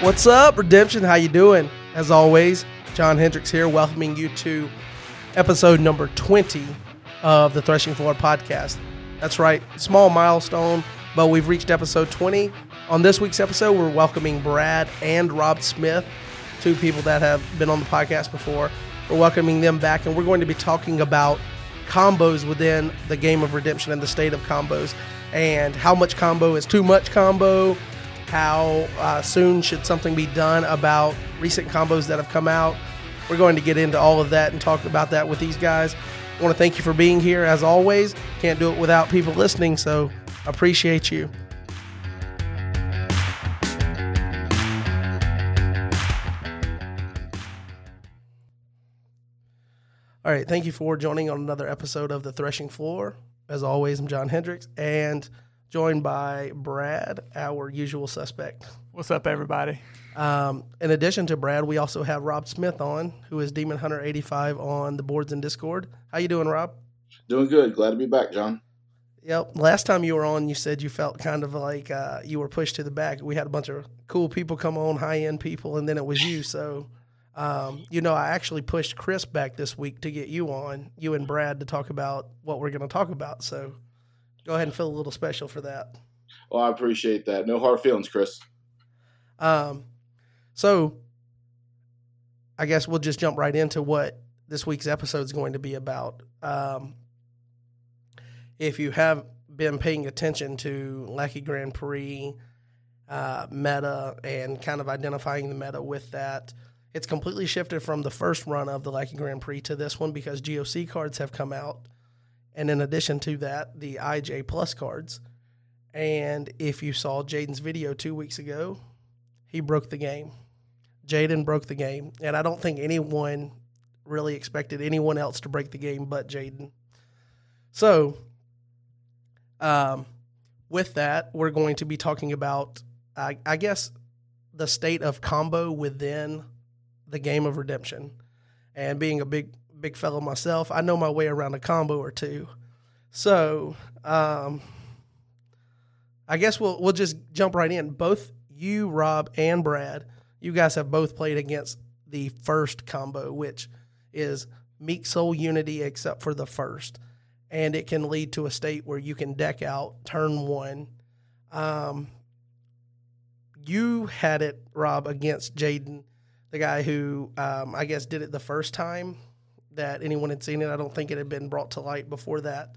What's up, Redemption? How you doing? As always, John Hendricks here, welcoming you to episode number 20 of the Threshing Floor podcast. That's right, small milestone, but we've reached episode 20. On this week's episode, we're welcoming Brad and Rob Smith, two people that have been on the podcast before. We're welcoming them back, and we're going to be talking about combos within the game of redemption and the state of combos, and how much combo is too much combo, how uh, soon should something be done about recent combos that have come out. We're going to get into all of that and talk about that with these guys. I want to thank you for being here as always. Can't do it without people listening, so appreciate you. All right, thank you for joining on another episode of the Threshing Floor. As always, I'm John Hendricks and joined by Brad, our usual suspect. What's up, everybody? Um, in addition to Brad, we also have Rob Smith on, who is Demon Hunter 85 on the boards and Discord. How you doing, Rob? Doing good. Glad to be back, John. Yep. Last time you were on, you said you felt kind of like uh, you were pushed to the back. We had a bunch of cool people come on, high end people, and then it was you. So, um, you know, I actually pushed Chris back this week to get you on, you and Brad, to talk about what we're going to talk about. So, go ahead and feel a little special for that. Well, I appreciate that. No hard feelings, Chris. Um, so I guess we'll just jump right into what this week's episode is going to be about. Um, if you have been paying attention to Lackey Grand Prix uh, meta and kind of identifying the meta with that, it's completely shifted from the first run of the Lackey Grand Prix to this one because GOC cards have come out. And in addition to that, the IJ Plus cards. And if you saw Jaden's video two weeks ago, he broke the game. Jaden broke the game, and I don't think anyone really expected anyone else to break the game but Jaden. So, um, with that, we're going to be talking about, I, I guess, the state of combo within the game of redemption. And being a big, big fellow myself, I know my way around a combo or two. So, um, I guess we'll we'll just jump right in. Both you, Rob, and Brad, you guys have both played against the first combo, which is Meek Soul Unity, except for the first, and it can lead to a state where you can deck out turn one. Um, you had it, Rob, against Jaden, the guy who um, I guess did it the first time that anyone had seen it. I don't think it had been brought to light before that.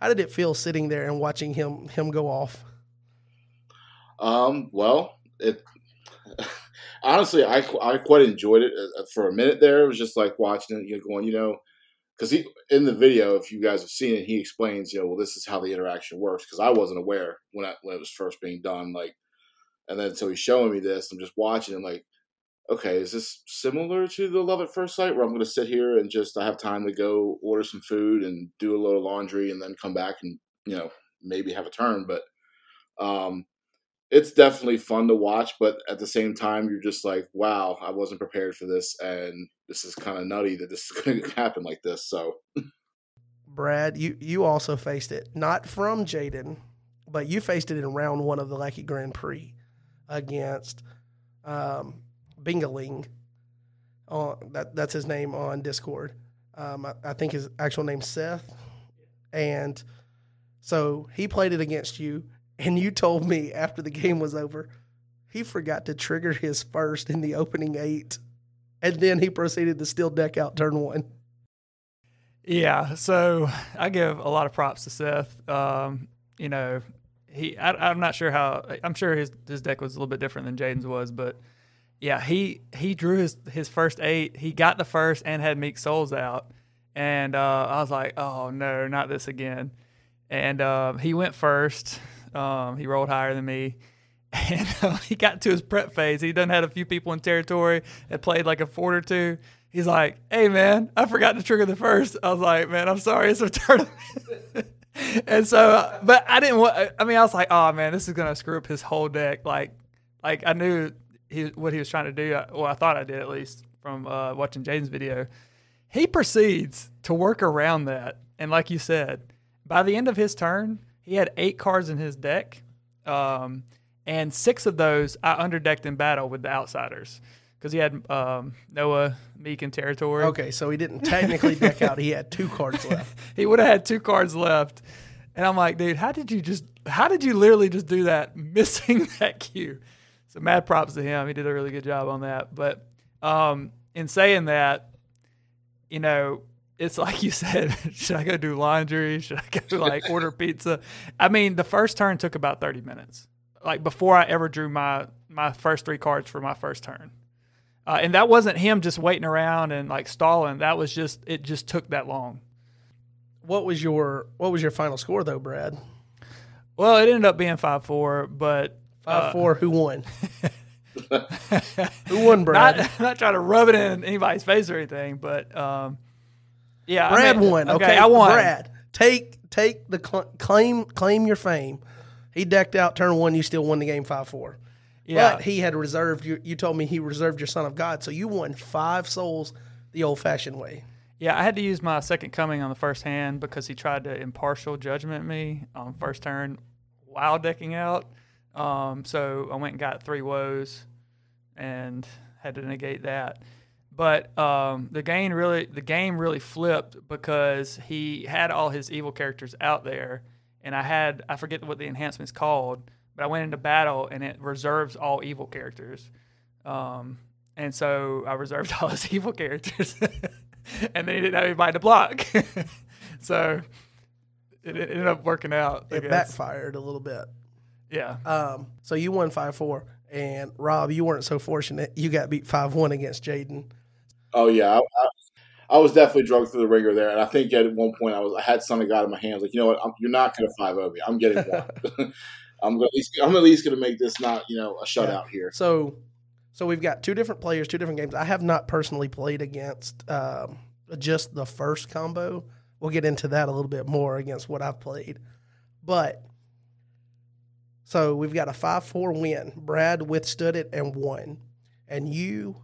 How did it feel sitting there and watching him him go off? Um, well, it honestly, I I quite enjoyed it uh, for a minute. There, it was just like watching it, you know, going, you know, because he in the video, if you guys have seen it, he explains, you know, well, this is how the interaction works. Because I wasn't aware when I, when it was first being done, like, and then so he's showing me this. I'm just watching, and like, okay, is this similar to the Love at First Sight, where I'm going to sit here and just I have time to go order some food and do a little laundry, and then come back and you know maybe have a turn, but. Um, it's definitely fun to watch, but at the same time, you're just like, wow, I wasn't prepared for this, and this is kind of nutty that this is going to happen like this. So, Brad, you you also faced it not from Jaden, but you faced it in round one of the Lackey Grand Prix against um, Bingaling. On that that's his name on Discord. Um, I, I think his actual name's Seth, and so he played it against you and you told me after the game was over, he forgot to trigger his first in the opening eight, and then he proceeded to still deck out turn one. Yeah, so I give a lot of props to Seth. Um, you know, he I, am not sure how I'm sure his his deck was a little bit different than Jaden's was, but yeah, he he drew his his first eight. He got the first and had Meek Souls out, and uh, I was like, oh no, not this again. And uh, he went first. Um, he rolled higher than me. And uh, he got to his prep phase. He done had a few people in territory that played like a fort or two. He's like, "Hey man, I forgot to trigger the first. I was like, "Man, I'm sorry, it's a tournament." and so, uh, but I didn't want. I mean, I was like, "Oh man, this is gonna screw up his whole deck." Like, like I knew he what he was trying to do. Well, I thought I did at least from uh, watching Jaden's video. He proceeds to work around that, and like you said, by the end of his turn, he had eight cards in his deck, um, and six of those I underdecked in battle with the outsiders because he had um, Noah, Meek, and Territory. Okay, so he didn't technically deck out. He had two cards left. he would have had two cards left. And I'm like, dude, how did you just, how did you literally just do that, missing that cue? So mad props to him. He did a really good job on that. But um, in saying that, you know, it's like you said, should I go do laundry? Should I go like order pizza? I mean, the first turn took about 30 minutes. Like before I ever drew my my first three cards for my first turn. Uh, and that wasn't him just waiting around and like stalling. That was just it just took that long. What was your what was your final score though, Brad? Well, it ended up being five four, but Five uh, four. Who won? who won, Brad? Not not trying to rub it in anybody's face or anything, but um, yeah, I Brad mean, won. Okay, I won. Brad, take take the cl- claim claim your fame. He decked out turn one. You still won the game five four. Yeah, But he had reserved you. You told me he reserved your son of God, so you won five souls the old fashioned way. yeah. I had to use my second coming on the first hand because he tried to impartial judgment me on first turn while decking out. Um, so I went and got three woes and had to negate that. But um, the game really the game really flipped because he had all his evil characters out there, and I had I forget what the enhancement's called, but I went into battle and it reserves all evil characters, um, and so I reserved all his evil characters, and then he didn't have anybody to block, so it, it ended up working out. I It guess. backfired a little bit. Yeah. Um, so you won five four, and Rob, you weren't so fortunate. You got beat five one against Jaden. Oh yeah, I, I, I was definitely drugged through the ringer there, and I think at one point I was I had something got in my hands like you know what I'm, you're not going to five over me. I'm getting one. I'm gonna, at least I'm at least going to make this not you know a shutout here. So, so we've got two different players, two different games. I have not personally played against um, just the first combo. We'll get into that a little bit more against what I've played, but so we've got a five four win. Brad withstood it and won, and you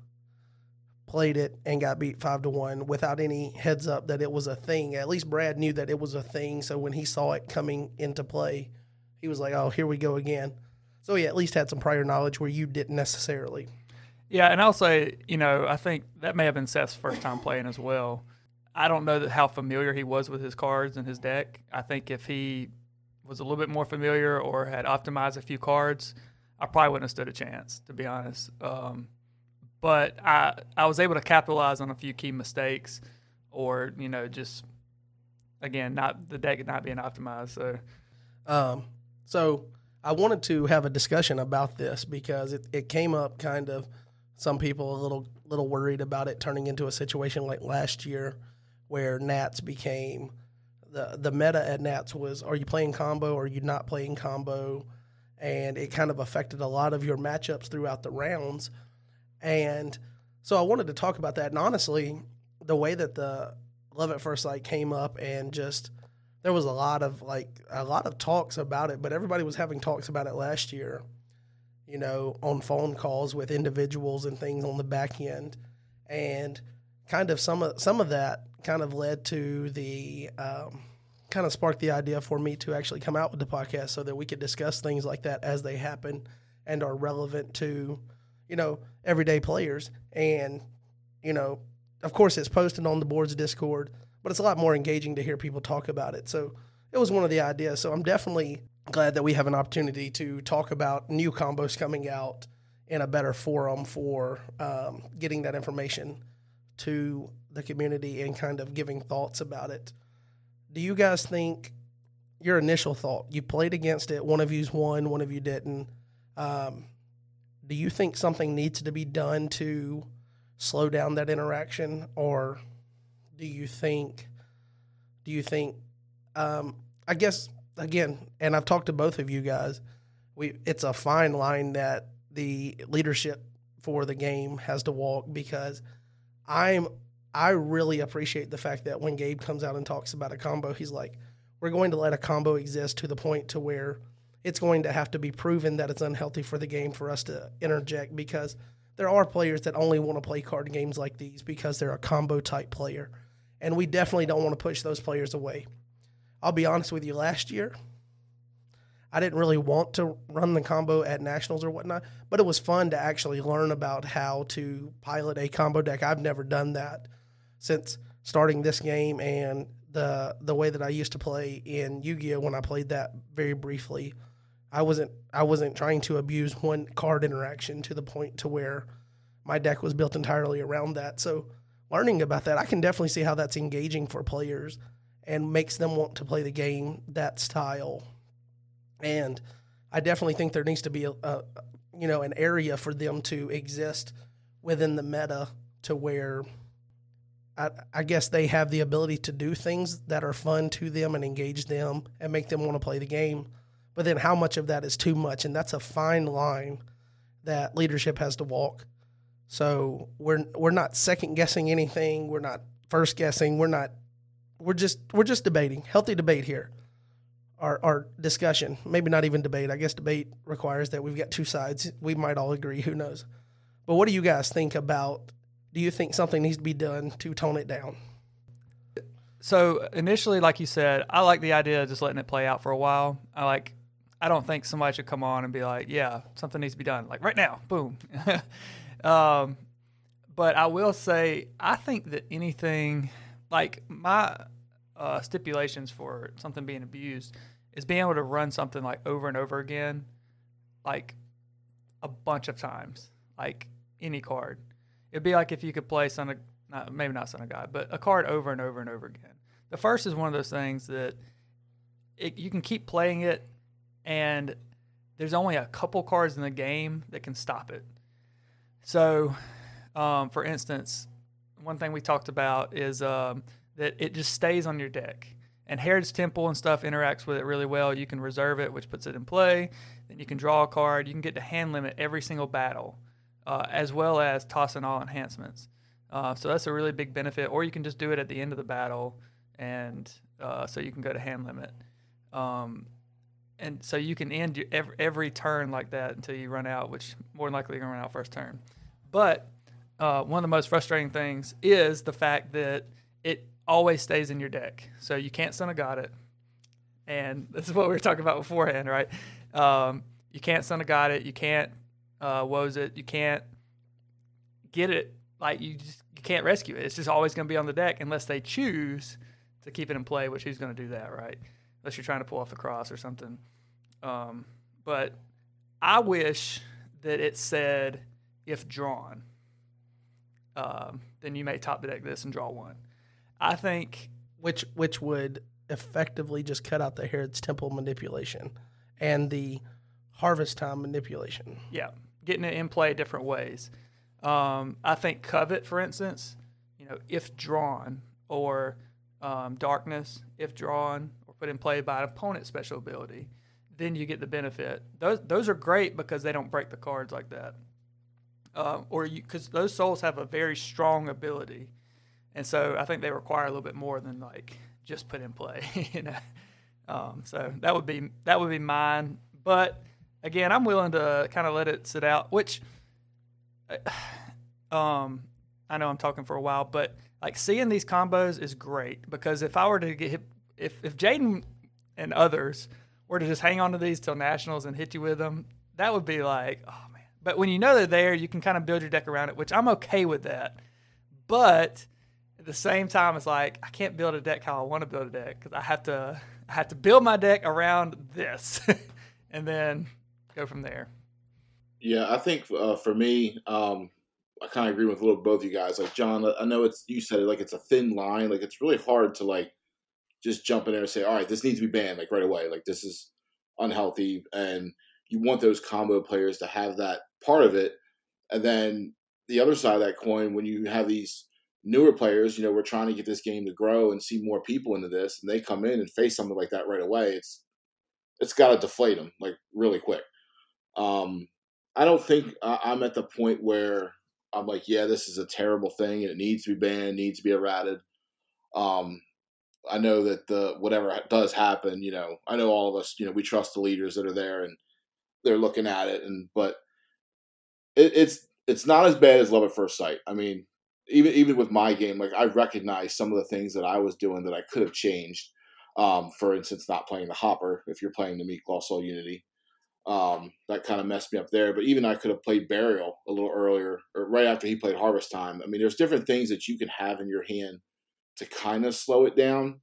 played it and got beat five to one without any heads up that it was a thing. At least Brad knew that it was a thing. So when he saw it coming into play, he was like, "Oh, here we go again." So he at least had some prior knowledge where you didn't necessarily. Yeah, and I'll say, you know, I think that may have been Seth's first time playing as well. I don't know how familiar he was with his cards and his deck. I think if he was a little bit more familiar or had optimized a few cards, I probably wouldn't have stood a chance, to be honest. Um, but I I was able to capitalize on a few key mistakes, or you know, just again, not the deck not being optimized. So Um, so I wanted to have a discussion about this because it, it came up kind of some people a little little worried about it turning into a situation like last year where Nats became the the meta at Nats was are you playing combo or are you not playing combo? And it kind of affected a lot of your matchups throughout the rounds. And so I wanted to talk about that. And honestly, the way that the Love at First Sight came up and just there was a lot of like a lot of talks about it, but everybody was having talks about it last year, you know, on phone calls with individuals and things on the back end. And kind of some of some of that kind of led to the um, kind of sparked the idea for me to actually come out with the podcast so that we could discuss things like that as they happen and are relevant to, you know, everyday players. And, you know, of course it's posted on the board's Discord, but it's a lot more engaging to hear people talk about it. So it was one of the ideas. So I'm definitely glad that we have an opportunity to talk about new combos coming out in a better forum for um, getting that information to the community and kind of giving thoughts about it. Do you guys think your initial thought? You played against it. One of you's won. One of you didn't. Um, do you think something needs to be done to slow down that interaction, or do you think? Do you think? Um, I guess again, and I've talked to both of you guys. We it's a fine line that the leadership for the game has to walk because I'm I really appreciate the fact that when Gabe comes out and talks about a combo, he's like, we're going to let a combo exist to the point to where it's going to have to be proven that it's unhealthy for the game for us to interject because there are players that only want to play card games like these because they're a combo type player. And we definitely don't want to push those players away. I'll be honest with you, last year, I didn't really want to run the combo at nationals or whatnot, but it was fun to actually learn about how to pilot a combo deck. I've never done that since starting this game and the the way that I used to play in Yu-Gi-Oh when I played that very briefly. I wasn't I wasn't trying to abuse one card interaction to the point to where my deck was built entirely around that. So learning about that, I can definitely see how that's engaging for players and makes them want to play the game that style. And I definitely think there needs to be a, a you know an area for them to exist within the meta to where I, I, guess they have the ability to do things that are fun to them and engage them and make them want to play the game. But then how much of that is too much? And that's a fine line that leadership has to walk. So we're we're not second guessing anything. We're not first guessing. We're not. We're just we're just debating. Healthy debate here. Our our discussion. Maybe not even debate. I guess debate requires that we've got two sides. We might all agree. Who knows? But what do you guys think about? Do you think something needs to be done to tone it down? So initially, like you said, I like the idea of just letting it play out for a while. I like. I don't think somebody should come on and be like, "Yeah, something needs to be done," like right now, boom. Um, but I will say, I think that anything like my uh, stipulations for something being abused is being able to run something like over and over again, like a bunch of times, like any card. It'd be like if you could play Son of, not, maybe not Son of God, but a card over and over and over again. The first is one of those things that it, you can keep playing it, and there's only a couple cards in the game that can stop it. So, um, for instance, one thing we talked about is um, that it just stays on your deck. And Herod's Temple and stuff interacts with it really well. You can reserve it, which puts it in play. Then you can draw a card. You can get to hand limit every single battle, uh, as well as tossing all enhancements. Uh, so that's a really big benefit. Or you can just do it at the end of the battle, and uh, so you can go to hand limit. Um, and so you can end every, every turn like that until you run out, which more than likely you're gonna run out first turn. But uh, one of the most frustrating things is the fact that it always stays in your deck, so you can't Son of God it. And this is what we were talking about beforehand, right? Um, you can't Son of God it. You can't uh, woes it. You can't get it. Like you just you can't rescue it. It's just always going to be on the deck unless they choose to keep it in play. Which who's going to do that, right? Unless you're trying to pull off the cross or something. Um, but I wish that it said if drawn, um, then you may top the deck this and draw one. I think which which would effectively just cut out the Herod's Temple manipulation and the harvest time manipulation. Yeah, getting it in play different ways. Um, I think covet, for instance, you know, if drawn or um, darkness, if drawn or put in play by an opponent special ability, then you get the benefit. Those those are great because they don't break the cards like that, uh, or you because those souls have a very strong ability, and so I think they require a little bit more than like just put in play. you know, um, so that would be that would be mine. But again, I'm willing to kind of let it sit out. Which, um, I know I'm talking for a while, but like seeing these combos is great because if I were to get hit, if if Jaden and others were to just hang on to these till nationals and hit you with them, that would be like, oh man. But when you know they're there, you can kind of build your deck around it, which I'm okay with that. But at the same time, it's like I can't build a deck how I want to build a deck because I have to I have to build my deck around this, and then go from there. Yeah, I think uh, for me, um, I kind of agree with a little both of you guys. Like John, I know it's you said it like it's a thin line. Like it's really hard to like just jump in there and say, all right, this needs to be banned like right away. Like this is unhealthy, and you want those combo players to have that part of it. And then the other side of that coin, when you have these newer players, you know, we're trying to get this game to grow and see more people into this, and they come in and face something like that right away. It's it's got to deflate them like really quick. Um, I don't think I'm at the point where I'm like, yeah, this is a terrible thing and it needs to be banned, needs to be errated. Um, I know that the whatever does happen, you know, I know all of us, you know, we trust the leaders that are there and they're looking at it, and but it, it's it's not as bad as love at first sight. I mean, even even with my game, like I recognize some of the things that I was doing that I could have changed. Um, for instance, not playing the hopper if you're playing the Meek Lost Soul Unity. Um, that kind of messed me up there. But even I could have played Burial a little earlier, or right after he played Harvest Time. I mean, there's different things that you can have in your hand to kind of slow it down.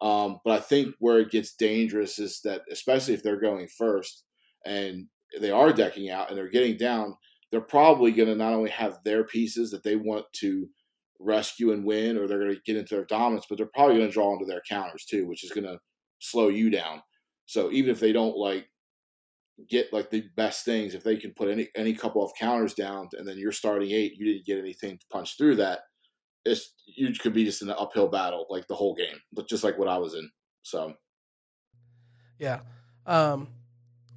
Um, but I think where it gets dangerous is that, especially if they're going first and they are decking out and they're getting down, they're probably going to not only have their pieces that they want to rescue and win, or they're going to get into their dominance, but they're probably going to draw into their counters too, which is going to slow you down. So even if they don't like get like the best things, if they can put any any couple of counters down, and then you're starting eight, you didn't get anything to punch through that. It's you could be just in an uphill battle like the whole game, but just like what I was in. So yeah. Um,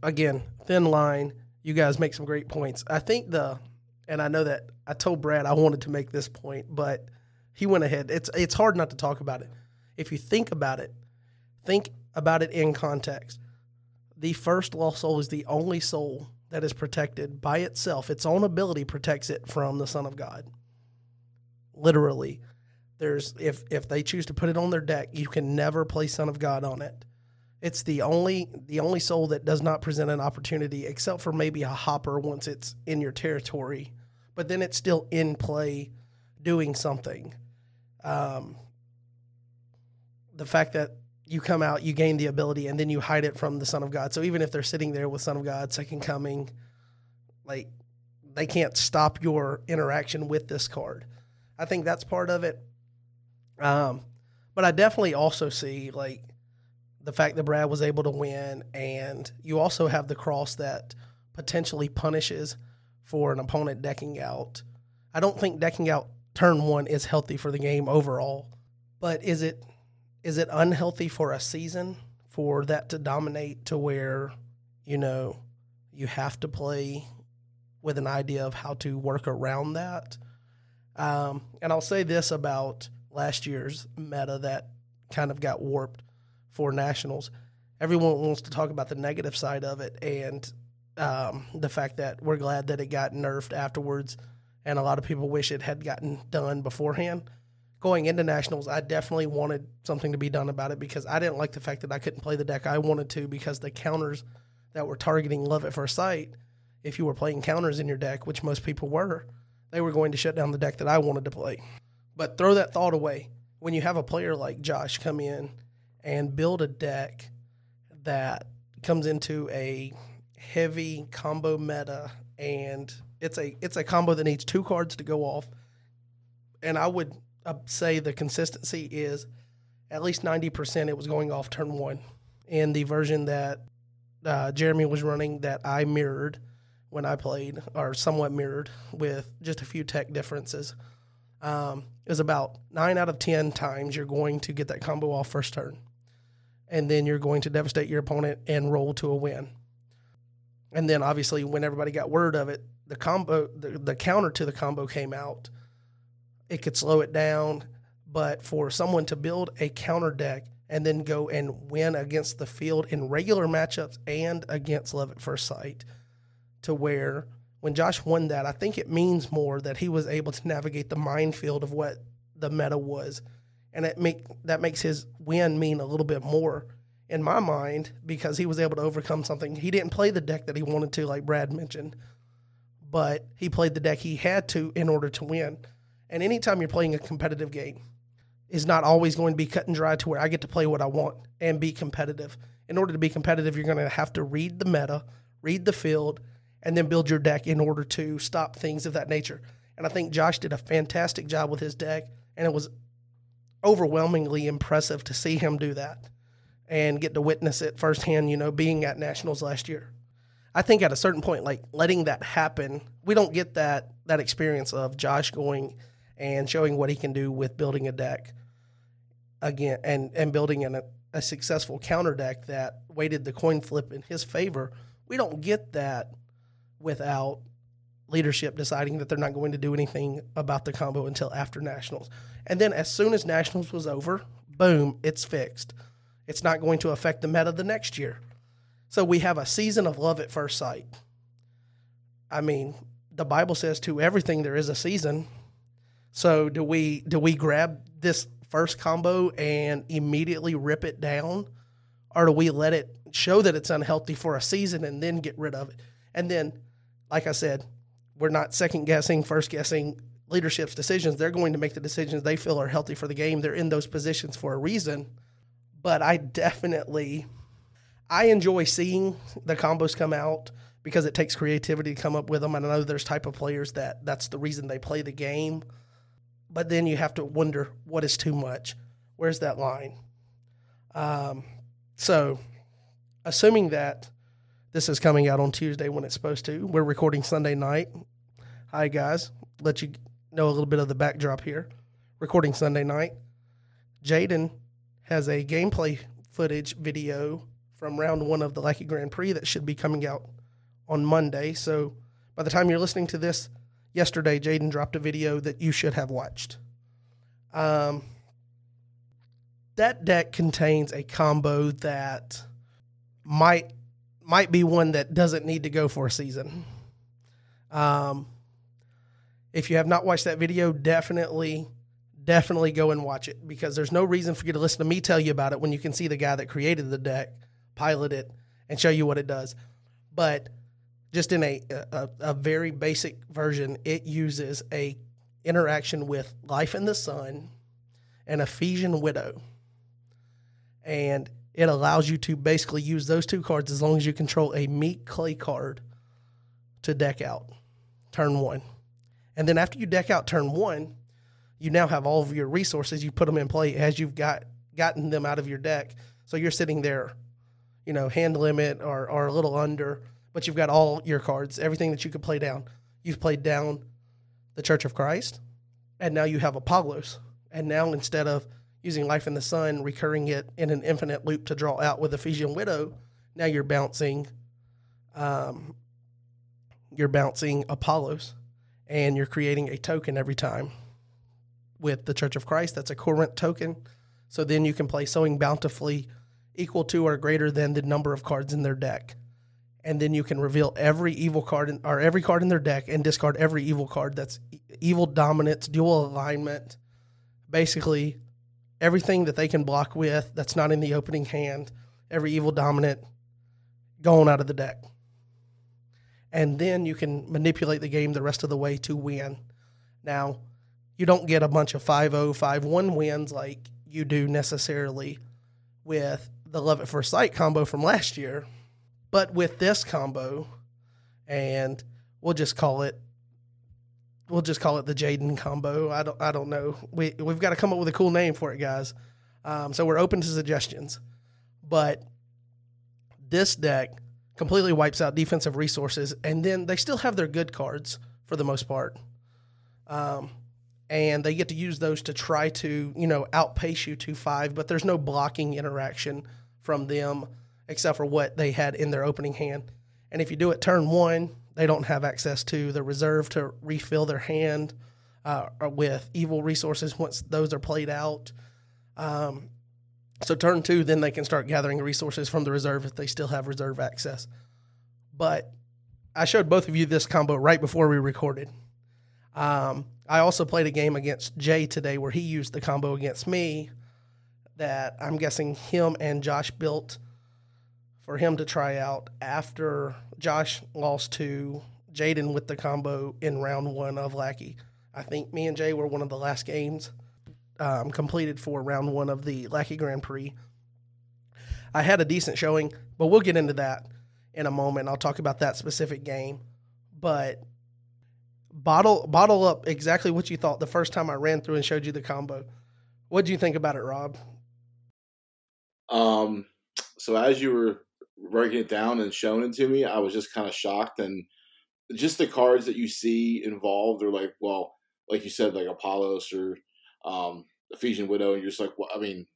again, thin line. You guys make some great points. I think the, and I know that I told Brad I wanted to make this point, but he went ahead. It's it's hard not to talk about it. If you think about it, think about it in context. The first lost soul is the only soul that is protected by itself. Its own ability protects it from the Son of God. Literally, there's if if they choose to put it on their deck, you can never play Son of God on it. It's the only the only soul that does not present an opportunity, except for maybe a hopper once it's in your territory, but then it's still in play, doing something. Um, the fact that you come out, you gain the ability, and then you hide it from the Son of God. So even if they're sitting there with Son of God, Second Coming, like they can't stop your interaction with this card. I think that's part of it. Um, but I definitely also see like the fact that Brad was able to win, and you also have the cross that potentially punishes for an opponent decking out. I don't think decking out turn one is healthy for the game overall, but is it is it unhealthy for a season for that to dominate to where you know you have to play with an idea of how to work around that? Um, and I'll say this about last year's meta that kind of got warped for nationals. Everyone wants to talk about the negative side of it and um, the fact that we're glad that it got nerfed afterwards, and a lot of people wish it had gotten done beforehand. Going into nationals, I definitely wanted something to be done about it because I didn't like the fact that I couldn't play the deck I wanted to because the counters that were targeting love at first sight, if you were playing counters in your deck, which most people were, they were going to shut down the deck that I wanted to play. But throw that thought away. When you have a player like Josh come in and build a deck that comes into a heavy combo meta and it's a it's a combo that needs two cards to go off and I would say the consistency is at least 90% it was going off turn 1 And the version that uh, Jeremy was running that I mirrored when I played or somewhat mirrored with just a few tech differences um, is about 9 out of 10 times you're going to get that combo off first turn and then you're going to devastate your opponent and roll to a win. And then obviously when everybody got word of it, the combo the, the counter to the combo came out. It could slow it down, but for someone to build a counter deck and then go and win against the field in regular matchups and against Love at First Sight, to where when Josh won that, I think it means more that he was able to navigate the minefield of what the meta was and it make that makes his win mean a little bit more in my mind because he was able to overcome something. He didn't play the deck that he wanted to, like Brad mentioned, but he played the deck he had to in order to win. And anytime you're playing a competitive game, is not always going to be cut and dry to where I get to play what I want and be competitive. In order to be competitive, you're going to have to read the meta, read the field, and then build your deck in order to stop things of that nature. And I think Josh did a fantastic job with his deck, and it was overwhelmingly impressive to see him do that and get to witness it firsthand, you know, being at nationals last year. I think at a certain point, like letting that happen, we don't get that that experience of Josh going and showing what he can do with building a deck again and and building an, a, a successful counter deck that weighted the coin flip in his favor. We don't get that without leadership deciding that they're not going to do anything about the combo until after nationals. And then as soon as nationals was over, boom, it's fixed. It's not going to affect the meta the next year. So we have a season of love at first sight. I mean, the Bible says to everything there is a season. So do we do we grab this first combo and immediately rip it down, or do we let it show that it's unhealthy for a season and then get rid of it? And then, like I said, we're not second guessing, first guessing leadership's decisions. They're going to make the decisions they feel are healthy for the game. They're in those positions for a reason. But I definitely, I enjoy seeing the combos come out because it takes creativity to come up with them. And I know there's type of players that that's the reason they play the game. But then you have to wonder what is too much. Where's that line? Um, so, assuming that this is coming out on Tuesday when it's supposed to, we're recording Sunday night. Hi guys, let you know a little bit of the backdrop here. Recording Sunday night. Jaden has a gameplay footage video from round one of the Lackey Grand Prix that should be coming out on Monday. So by the time you're listening to this, yesterday Jaden dropped a video that you should have watched. Um, that deck contains a combo that might might be one that doesn't need to go for a season. Um, if you have not watched that video, definitely, definitely go and watch it because there's no reason for you to listen to me tell you about it when you can see the guy that created the deck, pilot it, and show you what it does. But just in a, a, a very basic version, it uses a interaction with Life in the Sun and Ephesian Widow. And it allows you to basically use those two cards as long as you control a meat clay card to deck out turn one. And then after you deck out turn one, you now have all of your resources. You put them in play as you've got gotten them out of your deck. So you're sitting there, you know, hand limit or, or a little under, but you've got all your cards, everything that you could play down. You've played down the Church of Christ, and now you have Apollos. And now instead of using Life in the Sun, recurring it in an infinite loop to draw out with Ephesian Widow, now you're bouncing, um, you're bouncing Apollos, and you're creating a token every time with the Church of Christ. That's a current token. So then you can play sowing bountifully equal to or greater than the number of cards in their deck. And then you can reveal every evil card in, or every card in their deck and discard every evil card. That's evil dominance, dual alignment, basically everything that they can block with that's not in the opening hand, every evil dominant going out of the deck. And then you can manipulate the game the rest of the way to win. Now, you don't get a bunch of 5 0, 5 1 wins like you do necessarily with the Love at First Sight combo from last year. But with this combo, and we'll just call it we'll just call it the Jaden combo. I don't I don't know. We we've got to come up with a cool name for it, guys. Um, so we're open to suggestions. But this deck completely wipes out defensive resources, and then they still have their good cards for the most part. Um, and they get to use those to try to you know outpace you to five, but there's no blocking interaction from them except for what they had in their opening hand. And if you do it turn one, they don't have access to the reserve to refill their hand uh, with evil resources once those are played out. Um, so turn two, then they can start gathering resources from the reserve if they still have reserve access. But I showed both of you this combo right before we recorded. Um, I also played a game against Jay today where he used the combo against me that I'm guessing him and Josh built for him to try out after Josh lost to Jaden with the combo in round one of Lackey. I think me and Jay were one of the last games um, completed for round one of the Lackey Grand Prix. I had a decent showing, but we'll get into that in a moment. I'll talk about that specific game. But bottle bottle up exactly what you thought the first time I ran through and showed you the combo. What do you think about it, Rob? Um, so as you were breaking it down and showing it to me, I was just kind of shocked and just the cards that you see involved are like, well, like you said, like Apollos or um, Ephesian Widow, and you're just like, well, I mean,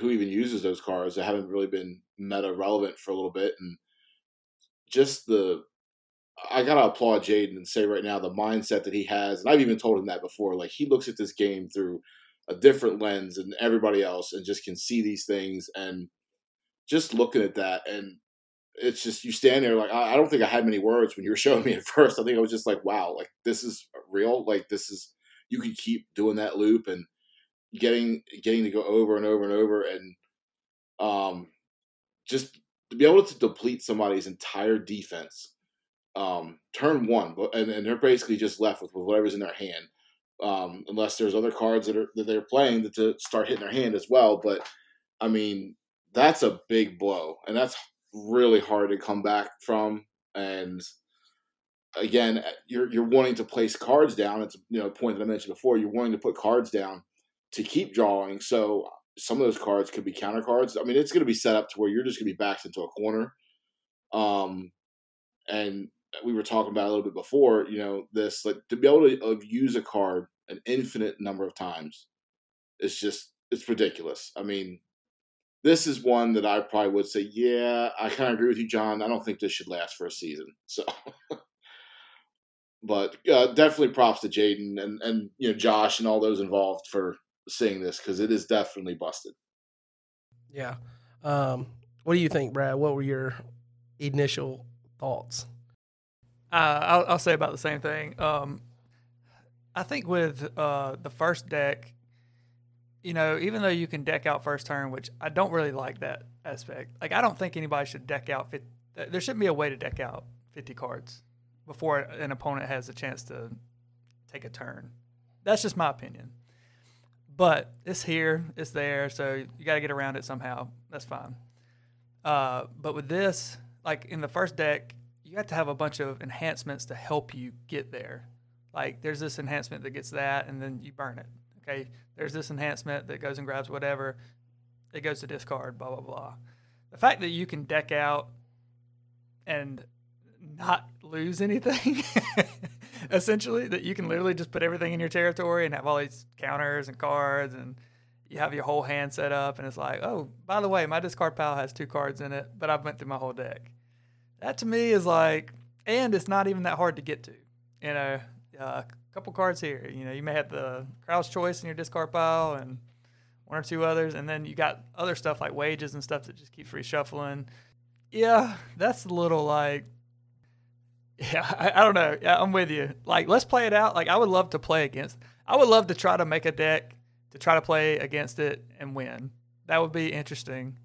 who even uses those cards? They haven't really been meta relevant for a little bit, and just the I gotta applaud Jaden and say right now the mindset that he has, and I've even told him that before. Like he looks at this game through a different lens than everybody else, and just can see these things. And just looking at that, and it's just you stand there like I, I don't think I had many words when you were showing me at first. I think I was just like, wow, like this is real. Like this is you can keep doing that loop, and getting getting to go over and over and over, and um, just to be able to deplete somebody's entire defense. Um, turn one, and, and they're basically just left with, with whatever's in their hand, um, unless there's other cards that are that they're playing that to start hitting their hand as well. But I mean, that's a big blow, and that's really hard to come back from. And again, you're you're wanting to place cards down. It's you know a point that I mentioned before. You're wanting to put cards down to keep drawing. So some of those cards could be counter cards. I mean, it's going to be set up to where you're just going to be backed into a corner. Um, and we were talking about a little bit before, you know, this like to be able to uh, use a card an infinite number of times is just it's ridiculous. I mean, this is one that I probably would say, yeah, I kind of agree with you, John. I don't think this should last for a season. So, but uh, definitely props to Jaden and and you know Josh and all those involved for seeing this because it is definitely busted. Yeah. Um, what do you think, Brad? What were your initial thoughts? Uh, I'll, I'll, say about the same thing. Um, I think with uh, the first deck, you know, even though you can deck out first turn, which I don't really like that aspect. Like, I don't think anybody should deck out. 50, there shouldn't be a way to deck out 50 cards before an opponent has a chance to take a turn. That's just my opinion. But it's here, it's there, so you got to get around it somehow. That's fine. Uh, but with this, like in the first deck, you have to have a bunch of enhancements to help you get there. Like there's this enhancement that gets that, and then you burn it. Okay, there's this enhancement that goes and grabs whatever, it goes to discard. Blah blah blah. The fact that you can deck out and not lose anything essentially that you can literally just put everything in your territory and have all these counters and cards and you have your whole hand set up and it's like oh by the way my discard pile has two cards in it but i've went through my whole deck that to me is like and it's not even that hard to get to you know uh, couple cards here you know you may have the crowd's choice in your discard pile and one or two others and then you got other stuff like wages and stuff that just keeps reshuffling yeah that's a little like yeah, I, I, don't know. Yeah, I'm with you. Like, let's play it out. Like, I would love to play against. I would love to try to make a deck to try to play against it and win. That would be interesting,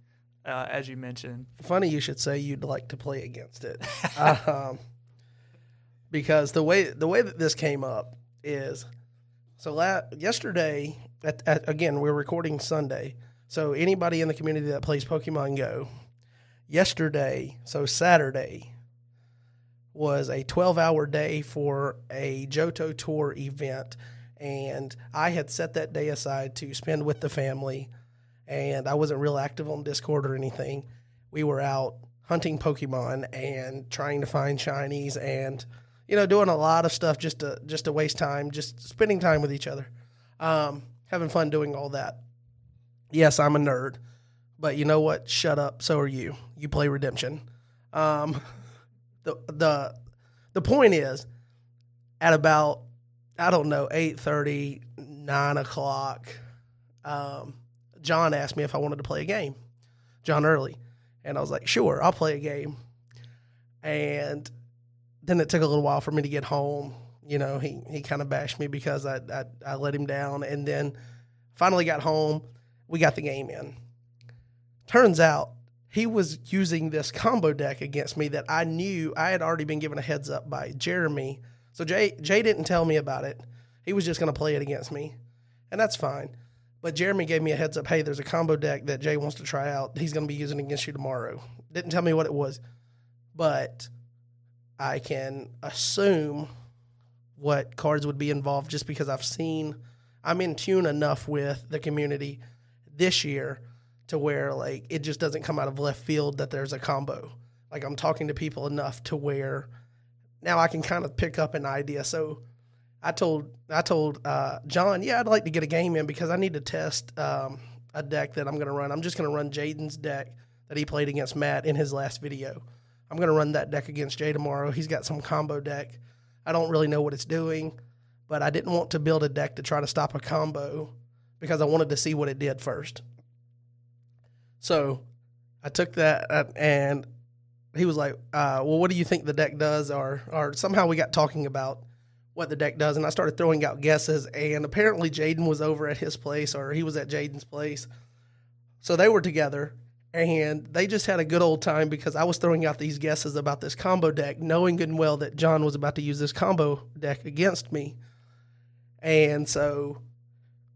uh, as you mentioned. Funny you should say you'd like to play against it, um, because the way the way that this came up is so. La- yesterday, at, at, again, we're recording Sunday. So anybody in the community that plays Pokemon Go, yesterday, so Saturday, was a 12 hour day for a Johto Tour event. And I had set that day aside to spend with the family. And I wasn't real active on Discord or anything. We were out hunting Pokemon and trying to find shinies and, you know, doing a lot of stuff just to just to waste time, just spending time with each other. Um, having fun doing all that. Yes, I'm a nerd, but you know what? Shut up. So are you. You play Redemption. Um, the the the point is at about I don't know eight thirty nine o'clock. Um, John asked me if I wanted to play a game. John Early, and I was like, sure, I'll play a game. And then it took a little while for me to get home. You know, he he kind of bashed me because I, I I let him down, and then finally got home. We got the game in. Turns out he was using this combo deck against me that I knew I had already been given a heads up by Jeremy. So Jay Jay didn't tell me about it. He was just going to play it against me, and that's fine. But Jeremy gave me a heads up. Hey, there's a combo deck that Jay wants to try out. He's going to be using against you tomorrow. Didn't tell me what it was, but I can assume what cards would be involved just because I've seen. I'm in tune enough with the community this year to where like it just doesn't come out of left field that there's a combo. Like I'm talking to people enough to where now I can kind of pick up an idea. So I told I told uh, John, yeah, I'd like to get a game in because I need to test um, a deck that I'm going to run. I'm just going to run Jaden's deck that he played against Matt in his last video. I'm going to run that deck against Jay tomorrow. He's got some combo deck. I don't really know what it's doing, but I didn't want to build a deck to try to stop a combo because I wanted to see what it did first. So I took that uh, and he was like, uh, "Well, what do you think the deck does?" Or, or somehow we got talking about what the deck does, and I started throwing out guesses. And apparently, Jaden was over at his place, or he was at Jaden's place. So they were together, and they just had a good old time because I was throwing out these guesses about this combo deck, knowing good and well that John was about to use this combo deck against me. And so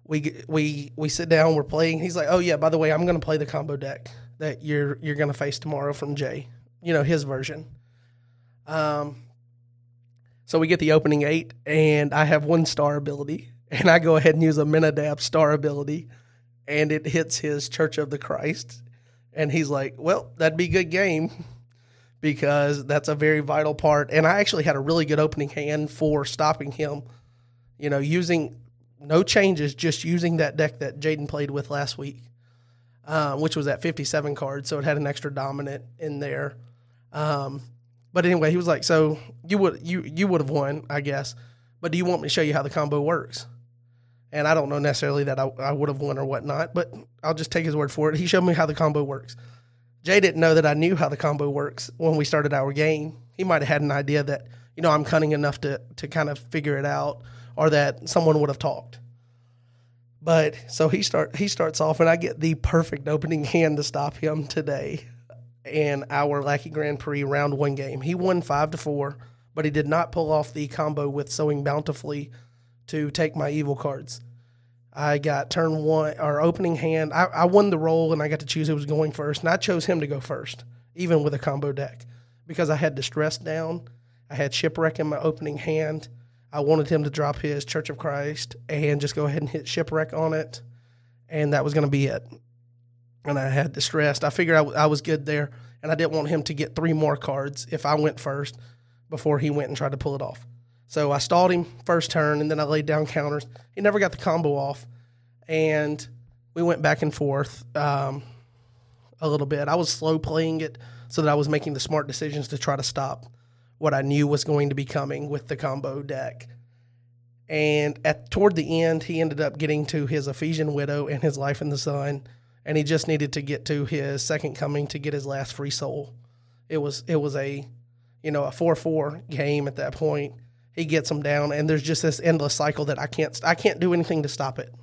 we we we sit down, we're playing. He's like, "Oh yeah, by the way, I'm going to play the combo deck that you're you're going to face tomorrow from Jay. You know his version." Um. So we get the opening eight, and I have one star ability, and I go ahead and use a Minadab star ability, and it hits his Church of the Christ, and he's like, "Well, that'd be a good game." Because that's a very vital part. And I actually had a really good opening hand for stopping him you know, using no changes, just using that deck that Jaden played with last week, uh, which was that 57 cards, so it had an extra dominant in there. Um, but anyway, he was like, "So you would you you would have won, I guess, but do you want me to show you how the combo works?" And I don't know necessarily that I, I would have won or whatnot, but I'll just take his word for it. He showed me how the combo works. Jay didn't know that I knew how the combo works when we started our game. He might have had an idea that you know I'm cunning enough to to kind of figure it out or that someone would have talked. But so he start he starts off, and I get the perfect opening hand to stop him today in our Lackey Grand Prix round one game. He won five to four, but he did not pull off the combo with sowing bountifully to take my evil cards. I got turn one or opening hand. I, I won the roll and I got to choose who was going first, and I chose him to go first, even with a combo deck, because I had distress down. I had shipwreck in my opening hand. I wanted him to drop his Church of Christ and just go ahead and hit shipwreck on it, and that was going to be it. And I had distressed. I figured I, w- I was good there, and I didn't want him to get three more cards if I went first before he went and tried to pull it off. So I stalled him first turn, and then I laid down counters. He never got the combo off, and we went back and forth um, a little bit. I was slow playing it so that I was making the smart decisions to try to stop what I knew was going to be coming with the combo deck. And at toward the end, he ended up getting to his Ephesian widow and his life in the sun, and he just needed to get to his second coming to get his last free soul. It was it was a you know a four four game at that point. He gets him down, and there's just this endless cycle that I can't I can't do anything to stop it.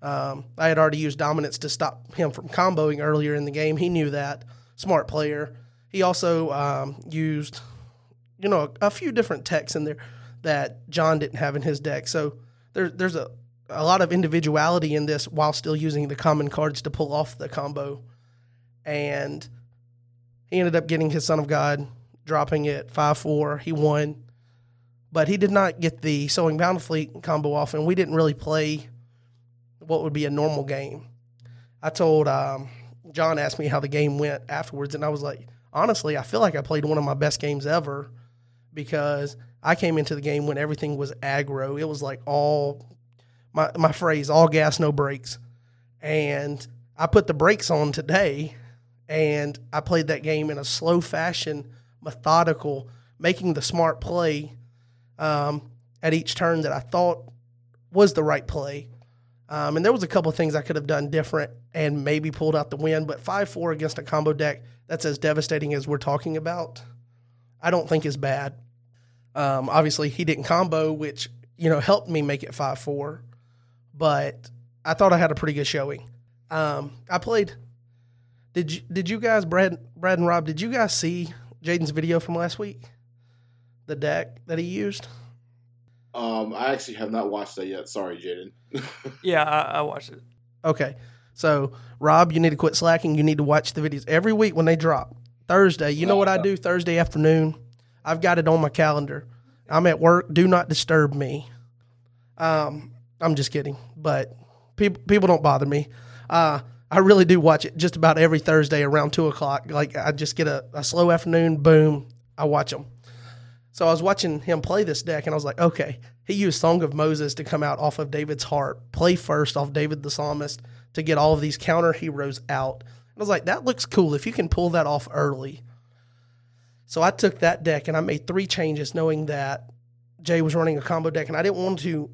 Um, I had already used dominance to stop him from comboing earlier in the game. He knew that. Smart player. He also um, used you know, a, a few different techs in there that John didn't have in his deck. So there, there's a, a lot of individuality in this while still using the common cards to pull off the combo. And he ended up getting his Son of God, dropping it 5 4. He won. But he did not get the Sowing Bountifully combo off, and we didn't really play what would be a normal game. I told um, John asked me how the game went afterwards, and I was like, honestly, I feel like I played one of my best games ever because I came into the game when everything was aggro. It was like all my my phrase, all gas, no brakes. And I put the brakes on today and I played that game in a slow fashion, methodical, making the smart play um, at each turn that I thought was the right play. Um, and there was a couple things I could have done different and maybe pulled out the win, but 5 4 against a combo deck that's as devastating as we're talking about, I don't think is bad. Um, obviously, he didn't combo, which you know helped me make it five four, but I thought I had a pretty good showing. Um, I played. Did you did you guys Brad Brad and Rob? Did you guys see Jaden's video from last week? The deck that he used. Um, I actually have not watched that yet. Sorry, Jaden. yeah, I, I watched it. Okay, so Rob, you need to quit slacking. You need to watch the videos every week when they drop. Thursday, you know what I do Thursday afternoon? I've got it on my calendar. I'm at work. Do not disturb me. Um, I'm just kidding, but people people don't bother me. Uh, I really do watch it just about every Thursday around two o'clock. Like I just get a, a slow afternoon, boom, I watch them. So I was watching him play this deck, and I was like, okay, he used Song of Moses to come out off of David's heart, play first off David the Psalmist to get all of these counter heroes out. And I was like, that looks cool if you can pull that off early. So I took that deck and I made three changes knowing that Jay was running a combo deck and I didn't want to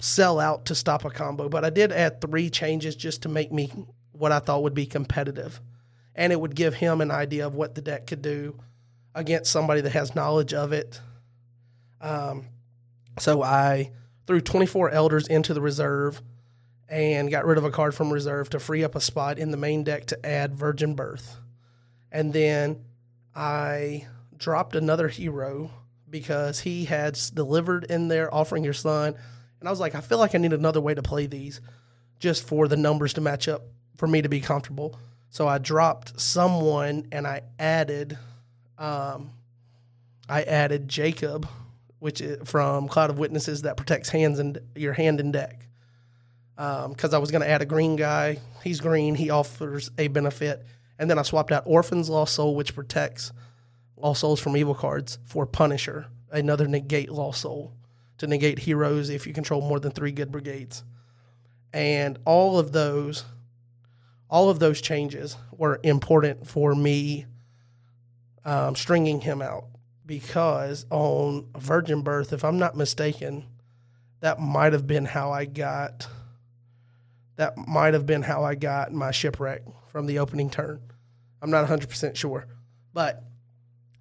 sell out to stop a combo, but I did add three changes just to make me what I thought would be competitive. And it would give him an idea of what the deck could do against somebody that has knowledge of it. Um, So I threw 24 elders into the reserve and got rid of a card from reserve to free up a spot in the main deck to add Virgin Birth. And then I dropped another hero because he had delivered in there offering your son. And I was like, I feel like I need another way to play these just for the numbers to match up for me to be comfortable. So I dropped someone and I added um, I added Jacob, which is from Cloud of Witnesses that protects hands and your hand and deck. Because um, I was going to add a green guy. He's green. He offers a benefit. And then I swapped out Orphan's Lost Soul, which protects Lost Souls from evil cards, for Punisher, another negate Lost Soul to negate heroes if you control more than three good brigades. And all of those, all of those changes were important for me um, stringing him out because on Virgin Birth, if I'm not mistaken, that might have been how I got. That might have been how I got my shipwreck from the opening turn. I'm not 100% sure. But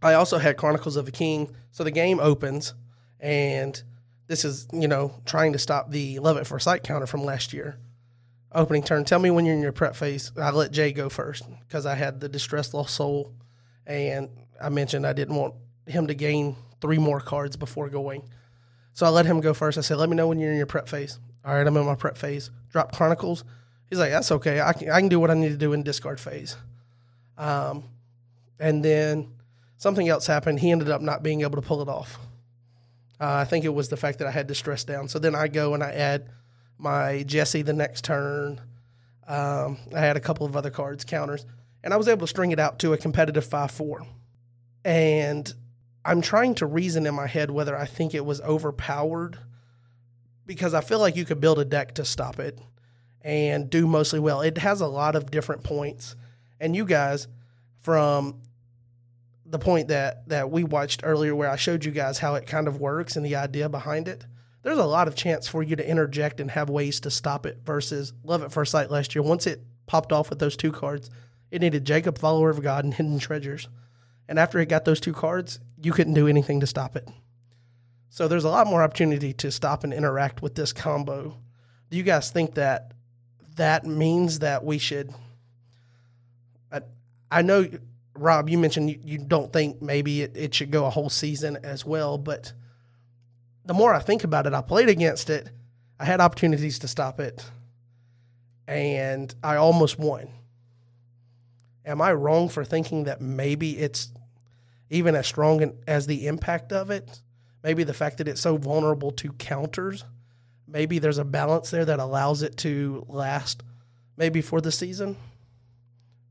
I also had Chronicles of the King. So the game opens, and this is, you know, trying to stop the Love at First Sight counter from last year. Opening turn. Tell me when you're in your prep phase. I let Jay go first because I had the Distressed Lost Soul, and I mentioned I didn't want him to gain three more cards before going. So I let him go first. I said, let me know when you're in your prep phase. All right, I'm in my prep phase. Drop Chronicles. He's like, that's okay. I can, I can do what I need to do in discard phase. Um, and then something else happened. He ended up not being able to pull it off. Uh, I think it was the fact that I had distress down. So then I go and I add my Jesse the next turn. Um, I had a couple of other cards, counters, and I was able to string it out to a competitive 5 4. And I'm trying to reason in my head whether I think it was overpowered because I feel like you could build a deck to stop it and do mostly well. It has a lot of different points. And you guys, from the point that, that we watched earlier, where I showed you guys how it kind of works and the idea behind it, there's a lot of chance for you to interject and have ways to stop it versus Love at First Sight last year. Once it popped off with those two cards, it needed Jacob, Follower of God, and Hidden Treasures. And after it got those two cards, you couldn't do anything to stop it. So there's a lot more opportunity to stop and interact with this combo. Do you guys think that that means that we should? I, I know, Rob, you mentioned you, you don't think maybe it, it should go a whole season as well, but the more I think about it, I played against it. I had opportunities to stop it, and I almost won. Am I wrong for thinking that maybe it's even as strong as the impact of it? Maybe the fact that it's so vulnerable to counters. Maybe there's a balance there that allows it to last, maybe for the season.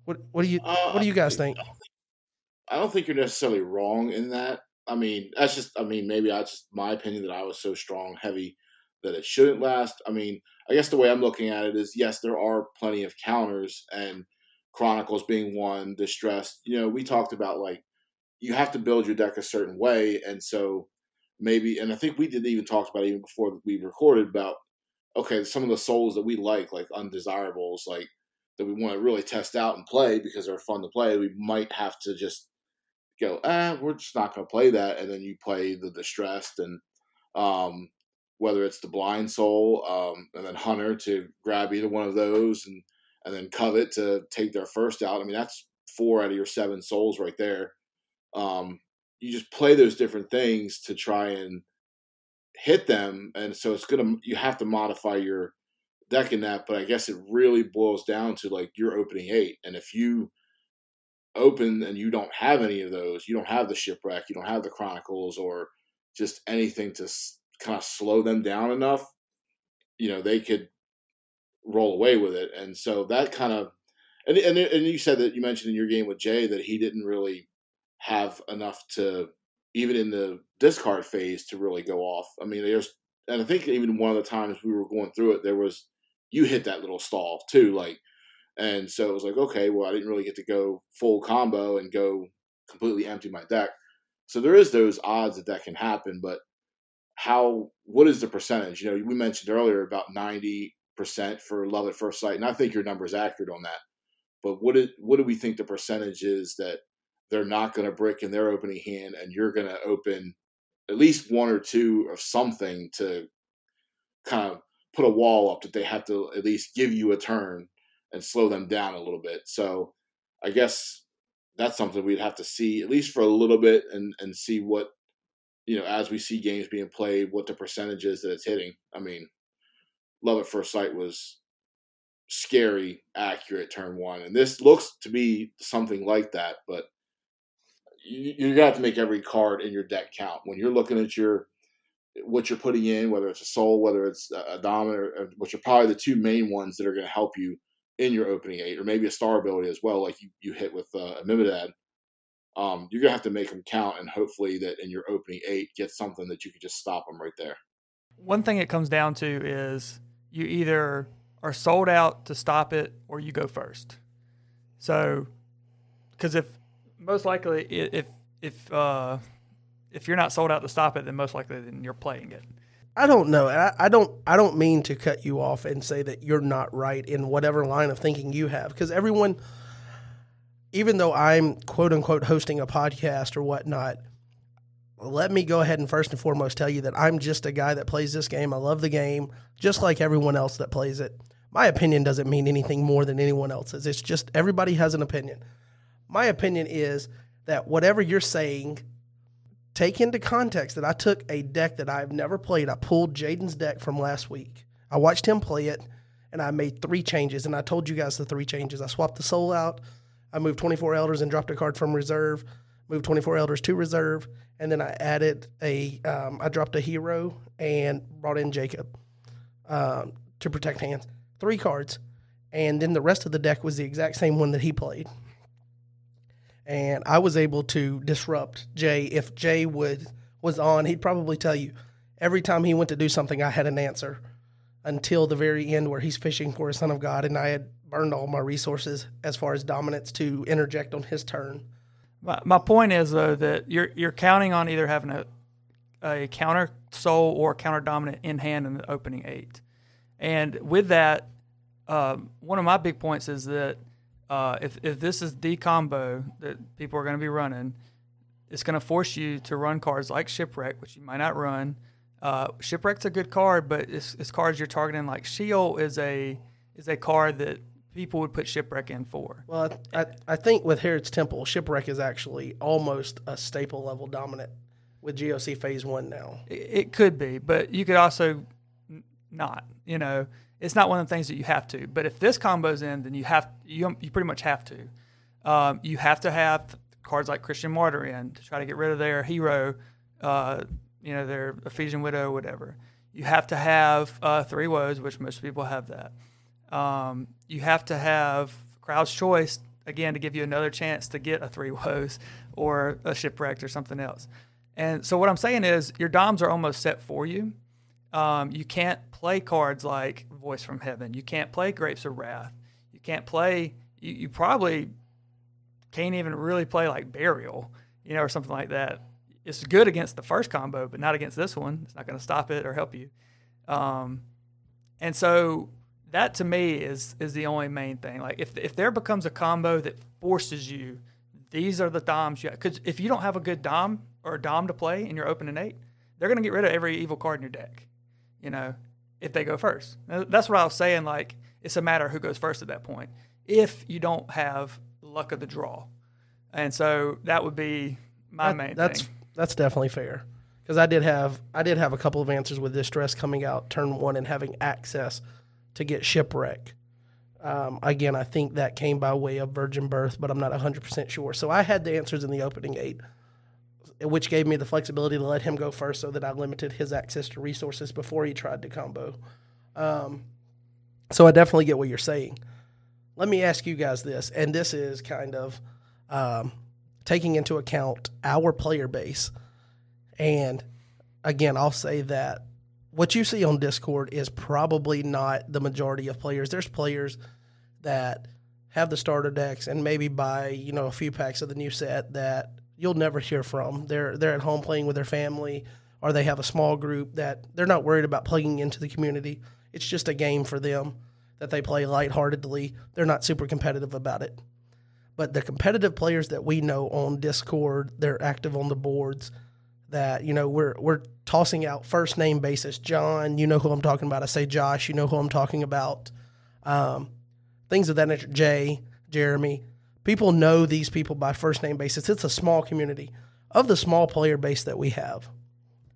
What What do you uh, What do you guys think? I don't think you're necessarily wrong in that. I mean, that's just. I mean, maybe that's just my opinion that I was so strong, heavy that it shouldn't last. I mean, I guess the way I'm looking at it is, yes, there are plenty of counters, and Chronicles being one, Distressed. You know, we talked about like you have to build your deck a certain way, and so maybe, and I think we did even talk about even before we recorded about okay, some of the souls that we like, like undesirables, like that we want to really test out and play because they're fun to play. We might have to just go, ah, we're just not going to play that, and then you play the distressed and um, whether it's the blind soul um, and then hunter to grab either one of those and and then Covet to take their first out. I mean, that's four out of your seven souls right there. Um, you just play those different things to try and hit them, and so it's gonna you have to modify your deck in that. But I guess it really boils down to like your opening eight, and if you open and you don't have any of those, you don't have the shipwreck, you don't have the chronicles, or just anything to kind of slow them down enough, you know, they could roll away with it. And so that kind of and and and you said that you mentioned in your game with Jay that he didn't really have enough to even in the discard phase to really go off. I mean, there's and I think even one of the times we were going through it, there was you hit that little stall too, like, and so it was like, okay, well, I didn't really get to go full combo and go completely empty my deck. So there is those odds that that can happen, but how? What is the percentage? You know, we mentioned earlier about ninety percent for love at first sight, and I think your number is accurate on that. But what did what do we think the percentage is that they're not going to brick in their opening hand, and you're going to open at least one or two of something to kind of put a wall up that they have to at least give you a turn and slow them down a little bit. So I guess that's something we'd have to see at least for a little bit and and see what you know as we see games being played, what the percentage is that it's hitting. I mean, love at first sight was scary, accurate turn one, and this looks to be something like that. But you're gonna have to make every card in your deck count when you're looking at your what you're putting in, whether it's a soul, whether it's a dominant, which are probably the two main ones that are going to help you in your opening eight, or maybe a star ability as well, like you, you hit with uh, Mimidad. Um, you're gonna have to make them count, and hopefully that in your opening eight get something that you can just stop them right there. One thing it comes down to is you either are sold out to stop it, or you go first. So, because if most likely if if uh, if you're not sold out to stop it, then most likely then you're playing it. I don't know. I, I don't. I don't mean to cut you off and say that you're not right in whatever line of thinking you have, because everyone, even though I'm quote unquote hosting a podcast or whatnot, let me go ahead and first and foremost tell you that I'm just a guy that plays this game. I love the game, just like everyone else that plays it. My opinion doesn't mean anything more than anyone else's. It's just everybody has an opinion. My opinion is that whatever you're saying take into context that I took a deck that I've never played. I pulled Jaden's deck from last week. I watched him play it, and I made three changes. And I told you guys the three changes. I swapped the soul out. I moved 24 elders and dropped a card from reserve. Moved 24 elders to reserve, and then I added a. Um, I dropped a hero and brought in Jacob um, to protect hands. Three cards, and then the rest of the deck was the exact same one that he played and I was able to disrupt Jay. If Jay would was on, he'd probably tell you every time he went to do something, I had an answer until the very end where he's fishing for a son of God, and I had burned all my resources as far as dominance to interject on his turn. My, my point is though that you're you're counting on either having a a counter soul or counter dominant in hand in the opening eight, and with that, um, one of my big points is that uh, if if this is the combo that people are going to be running, it's going to force you to run cards like Shipwreck, which you might not run. Uh, Shipwreck's a good card, but it's, it's cards you're targeting. Like Shield is a is a card that people would put Shipwreck in for. Well, I, I, I think with Herod's Temple, Shipwreck is actually almost a staple level dominant with GOC Phase One now. It, it could be, but you could also not. You know, it's not one of the things that you have to. But if this combo's in, then you have you you pretty much have to. Um, you have to have cards like Christian Martyr in to try to get rid of their hero, uh, you know, their Ephesian Widow, whatever. You have to have uh, three woes, which most people have that. Um, you have to have crowd's choice again to give you another chance to get a three woes or a shipwrecked or something else. And so what I'm saying is your DOMs are almost set for you. Um, you can't play cards like Voice from Heaven. You can't play Grapes of Wrath. You can't play. You, you probably can't even really play like Burial, you know, or something like that. It's good against the first combo, but not against this one. It's not going to stop it or help you. Um, and so that to me is is the only main thing. Like if if there becomes a combo that forces you, these are the doms you because if you don't have a good dom or a dom to play in your opening eight, they're going to get rid of every evil card in your deck you know, if they go first. That's what I was saying. Like, it's a matter who goes first at that point. If you don't have luck of the draw, and so that would be my that, main. That's thing. that's definitely fair because I did have I did have a couple of answers with distress coming out turn one and having access to get shipwreck. Um, again, I think that came by way of virgin birth, but I'm not 100% sure. So I had the answers in the opening eight which gave me the flexibility to let him go first so that I limited his access to resources before he tried to combo. Um, so I definitely get what you're saying. Let me ask you guys this, and this is kind of um, taking into account our player base. And again, I'll say that what you see on Discord is probably not the majority of players. There's players that have the starter decks and maybe buy, you know, a few packs of the new set that you'll never hear from. They're they're at home playing with their family, or they have a small group that they're not worried about plugging into the community. It's just a game for them that they play lightheartedly. They're not super competitive about it. But the competitive players that we know on Discord, they're active on the boards. That you know we're we're tossing out first name basis. John, you know who I'm talking about. I say Josh, you know who I'm talking about. Um, things of that nature. Jay, Jeremy, people know these people by first name basis. It's a small community. Of the small player base that we have,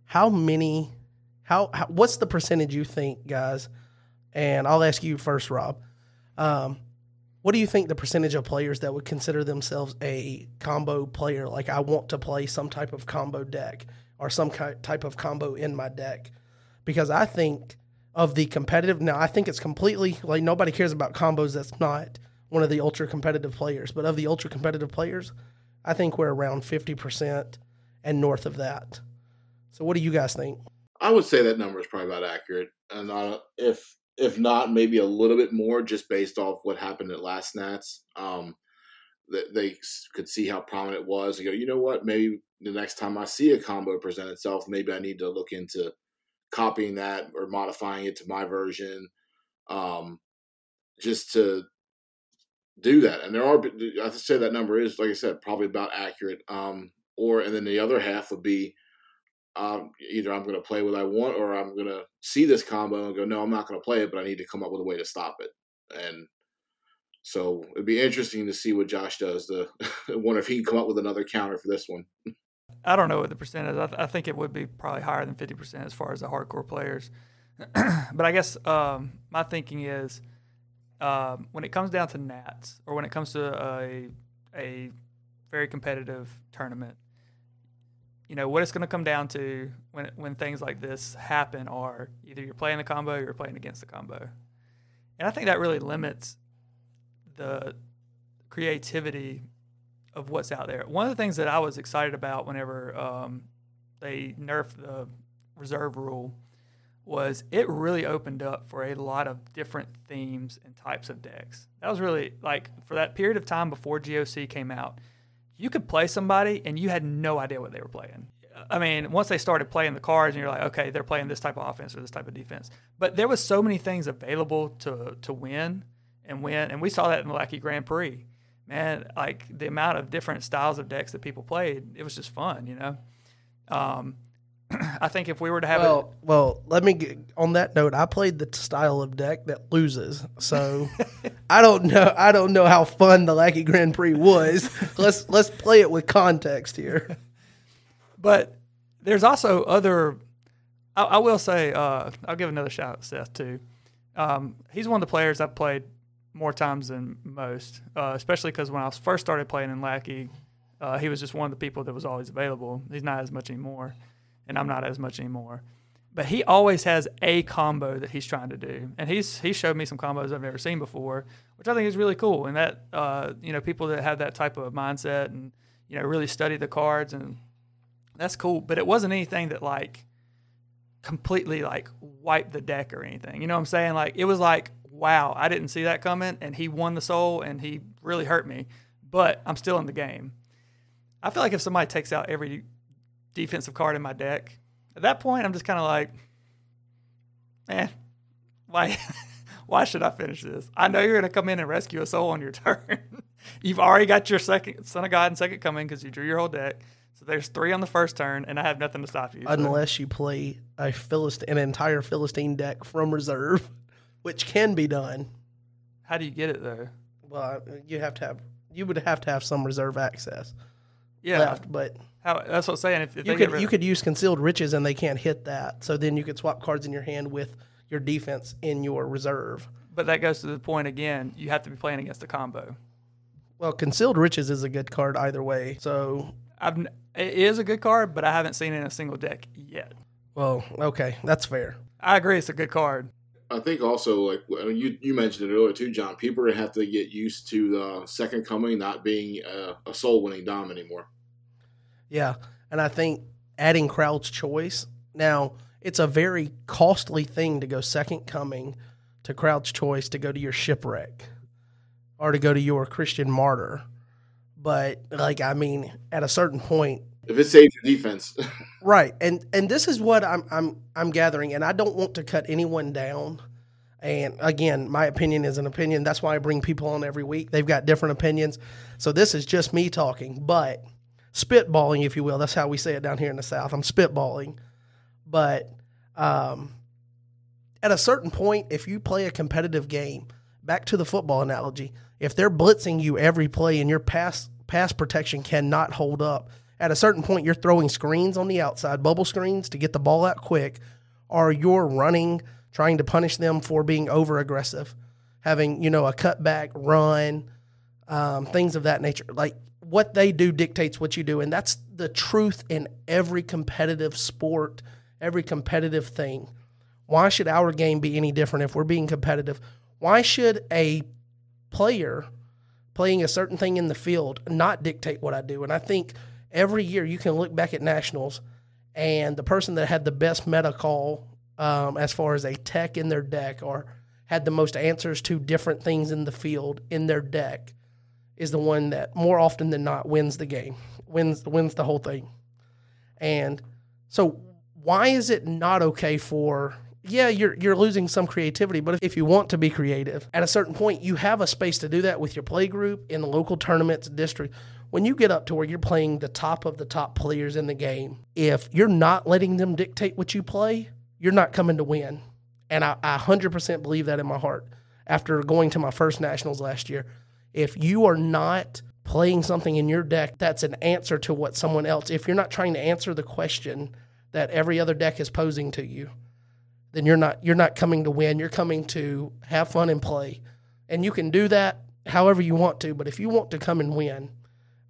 how many? How, how what's the percentage you think, guys? And I'll ask you first, Rob. Um, what do you think the percentage of players that would consider themselves a combo player? Like, I want to play some type of combo deck or some type of combo in my deck. Because I think of the competitive, now I think it's completely like nobody cares about combos that's not one of the ultra competitive players. But of the ultra competitive players, I think we're around 50% and north of that. So, what do you guys think? I would say that number is probably about accurate. And uh, if if not, maybe a little bit more, just based off what happened at last Nats. Um, that they could see how prominent it was and go, you know what? Maybe the next time I see a combo present itself, maybe I need to look into copying that or modifying it to my version, um, just to do that. And there are, I have to say that number is, like I said, probably about accurate. Um, or and then the other half would be um, either I'm going to play what I want or I'm going to see this combo and go, no, I'm not going to play it, but I need to come up with a way to stop it. And so it'd be interesting to see what Josh does. To wonder if he can come up with another counter for this one. I don't know what the percent is. I, th- I think it would be probably higher than 50% as far as the hardcore players. but I guess um, my thinking is um, when it comes down to Nats or when it comes to a, a very competitive tournament, you know what it's going to come down to when when things like this happen are either you're playing the combo or you're playing against the combo, and I think that really limits the creativity of what's out there. One of the things that I was excited about whenever um, they nerfed the reserve rule was it really opened up for a lot of different themes and types of decks. That was really like for that period of time before GOC came out you could play somebody and you had no idea what they were playing. I mean, once they started playing the cards, and you're like, okay, they're playing this type of offense or this type of defense. But there was so many things available to to win and win, and we saw that in the Lackey Grand Prix. Man, like the amount of different styles of decks that people played, it was just fun, you know. Um, I think if we were to have well, a, well, let me get, on that note. I played the style of deck that loses, so I don't know. I don't know how fun the Lackey Grand Prix was. let's let's play it with context here. But there's also other. I, I will say, uh, I'll give another shout out to Seth too. Um, he's one of the players I've played more times than most, uh, especially because when I first started playing in Lackey, uh, he was just one of the people that was always available. He's not as much anymore and I'm not as much anymore. But he always has a combo that he's trying to do, and he's he showed me some combos I've never seen before, which I think is really cool. And that uh, you know people that have that type of mindset and you know really study the cards and that's cool. But it wasn't anything that like completely like wiped the deck or anything. You know what I'm saying? Like it was like wow, I didn't see that coming, and he won the soul, and he really hurt me, but I'm still in the game. I feel like if somebody takes out every defensive card in my deck. At that point, I'm just kind of like, eh, why, why should I finish this? I know you're going to come in and rescue a soul on your turn. You've already got your second Son of God and second coming because you drew your whole deck. So there's three on the first turn, and I have nothing to stop you. Unless so. you play a Philistine, an entire Philistine deck from reserve, which can be done. How do you get it though? Well, you have to have you would have to have some reserve access yeah. left, but how, that's what I'm saying. If, if you could you could use concealed riches and they can't hit that, so then you could swap cards in your hand with your defense in your reserve. But that goes to the point again. You have to be playing against a combo. Well, concealed riches is a good card either way. So I've it is a good card, but I haven't seen it in a single deck yet. Well, okay, that's fair. I agree, it's a good card. I think also like you you mentioned it earlier too, John. People are gonna have to get used to the second coming not being a, a soul winning dom anymore. Yeah, and I think adding crowd's choice now it's a very costly thing to go second coming to crowd's choice to go to your shipwreck or to go to your Christian martyr. But like I mean, at a certain point, if it saves your defense, right? And and this is what I'm I'm I'm gathering, and I don't want to cut anyone down. And again, my opinion is an opinion. That's why I bring people on every week. They've got different opinions. So this is just me talking, but spitballing, if you will. That's how we say it down here in the South. I'm spitballing, but um, at a certain point, if you play a competitive game, back to the football analogy, if they're blitzing you every play and your pass pass protection cannot hold up, at a certain point you're throwing screens on the outside, bubble screens to get the ball out quick, or you're running, trying to punish them for being over aggressive, having you know a cutback run, um, things of that nature. Like what they do dictates what you do, and that's the truth in every competitive sport, every competitive thing. Why should our game be any different if we're being competitive? Why should a player playing a certain thing in the field not dictate what I do? And I think every year you can look back at nationals, and the person that had the best meta call um, as far as a tech in their deck or had the most answers to different things in the field in their deck is the one that more often than not wins the game, wins wins the whole thing. And so why is it not okay for yeah, you're you're losing some creativity, but if you want to be creative, at a certain point you have a space to do that with your play group in the local tournaments, district. When you get up to where you're playing the top of the top players in the game, if you're not letting them dictate what you play, you're not coming to win. And I, I 100% believe that in my heart after going to my first nationals last year. If you are not playing something in your deck that's an answer to what someone else, if you're not trying to answer the question that every other deck is posing to you, then you're not you're not coming to win. You're coming to have fun and play. And you can do that however you want to, but if you want to come and win,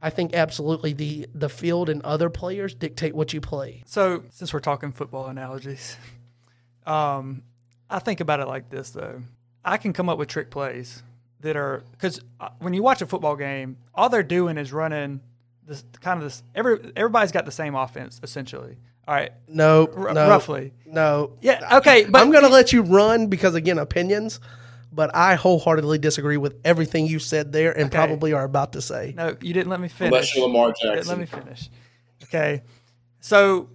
I think absolutely the the field and other players dictate what you play. So, since we're talking football analogies, um, I think about it like this though. I can come up with trick plays that are because uh, when you watch a football game, all they're doing is running this kind of this. Every everybody's got the same offense essentially. All right, No, r- no, roughly. No. Yeah, okay, but I'm going to let you run because again, opinions. But I wholeheartedly disagree with everything you said there, and Okay. probably are about to say. No, you didn't let me finish. Unless you're Lamar Let- Jackson. Let me finish. Okay. So,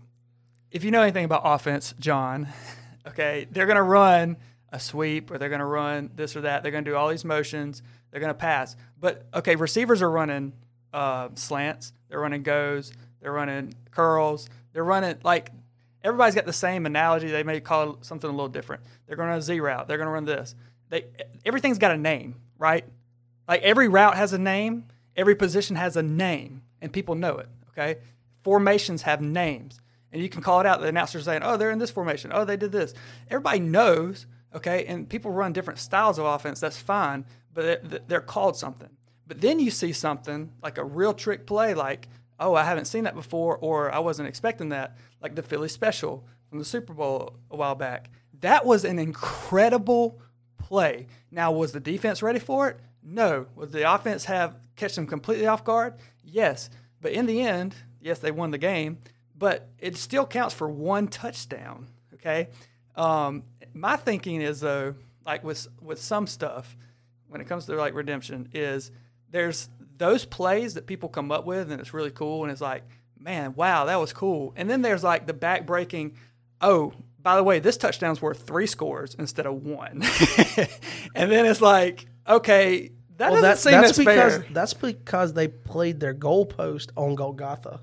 if you know anything about offense, John, okay, they're going to run a sweep or they're going to run this or that. They're going to do all these motions. They're going to pass. But, okay, receivers are running uh, slants, they're running goes, they're running curls, they're running like everybody's got the same analogy. They may call it something a little different. They're going to run a Z route, they're going to run this. They, everything's got a name, right? Like every route has a name, every position has a name, and people know it. Okay, formations have names, and you can call it out. The announcer's saying, "Oh, they're in this formation. Oh, they did this." Everybody knows. Okay, and people run different styles of offense. That's fine, but they're, called something. But then you see something like a real trick play, like, "Oh, I haven't seen that before," or "I wasn't expecting that," like the Philly special from the Super Bowl a while back. That was an incredible play. Now, was the defense ready for it? No. Would the offense have catch them completely off guard? Yes. But in the end, yes, they won the game, but it still counts for one touchdown. Okay. Um, my thinking is though, like with with some stuff, when it comes to like redemption, is there's those plays that people come up with, and it's really cool, and it's like, man, wow, that was cool. And then there's like the back breaking, oh, by the way, this touchdown's worth three scores instead of one. and then it's like, okay, that Well, doesn't that, seem that's as because fair. that's because they played their goalpost on Golgotha.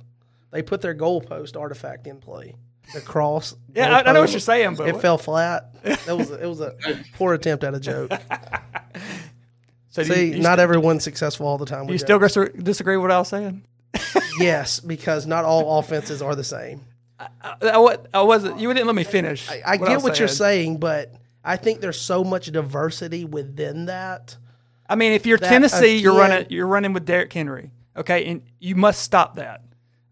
They put their goalpost artifact in play. The cross. Yeah, I, I know what you're saying, but It fell flat. That was it was a poor attempt at a joke. so do See, you, not everyone's successful all the time. do you still disagree with what I was saying? yes, because not all offenses are the same. I, I, I wasn't. You didn't let me finish. I, I what get what you're saying, but I think there's so much diversity within that. I mean, if you're Tennessee, you're running you're running with Derrick Henry, okay, and you must stop that.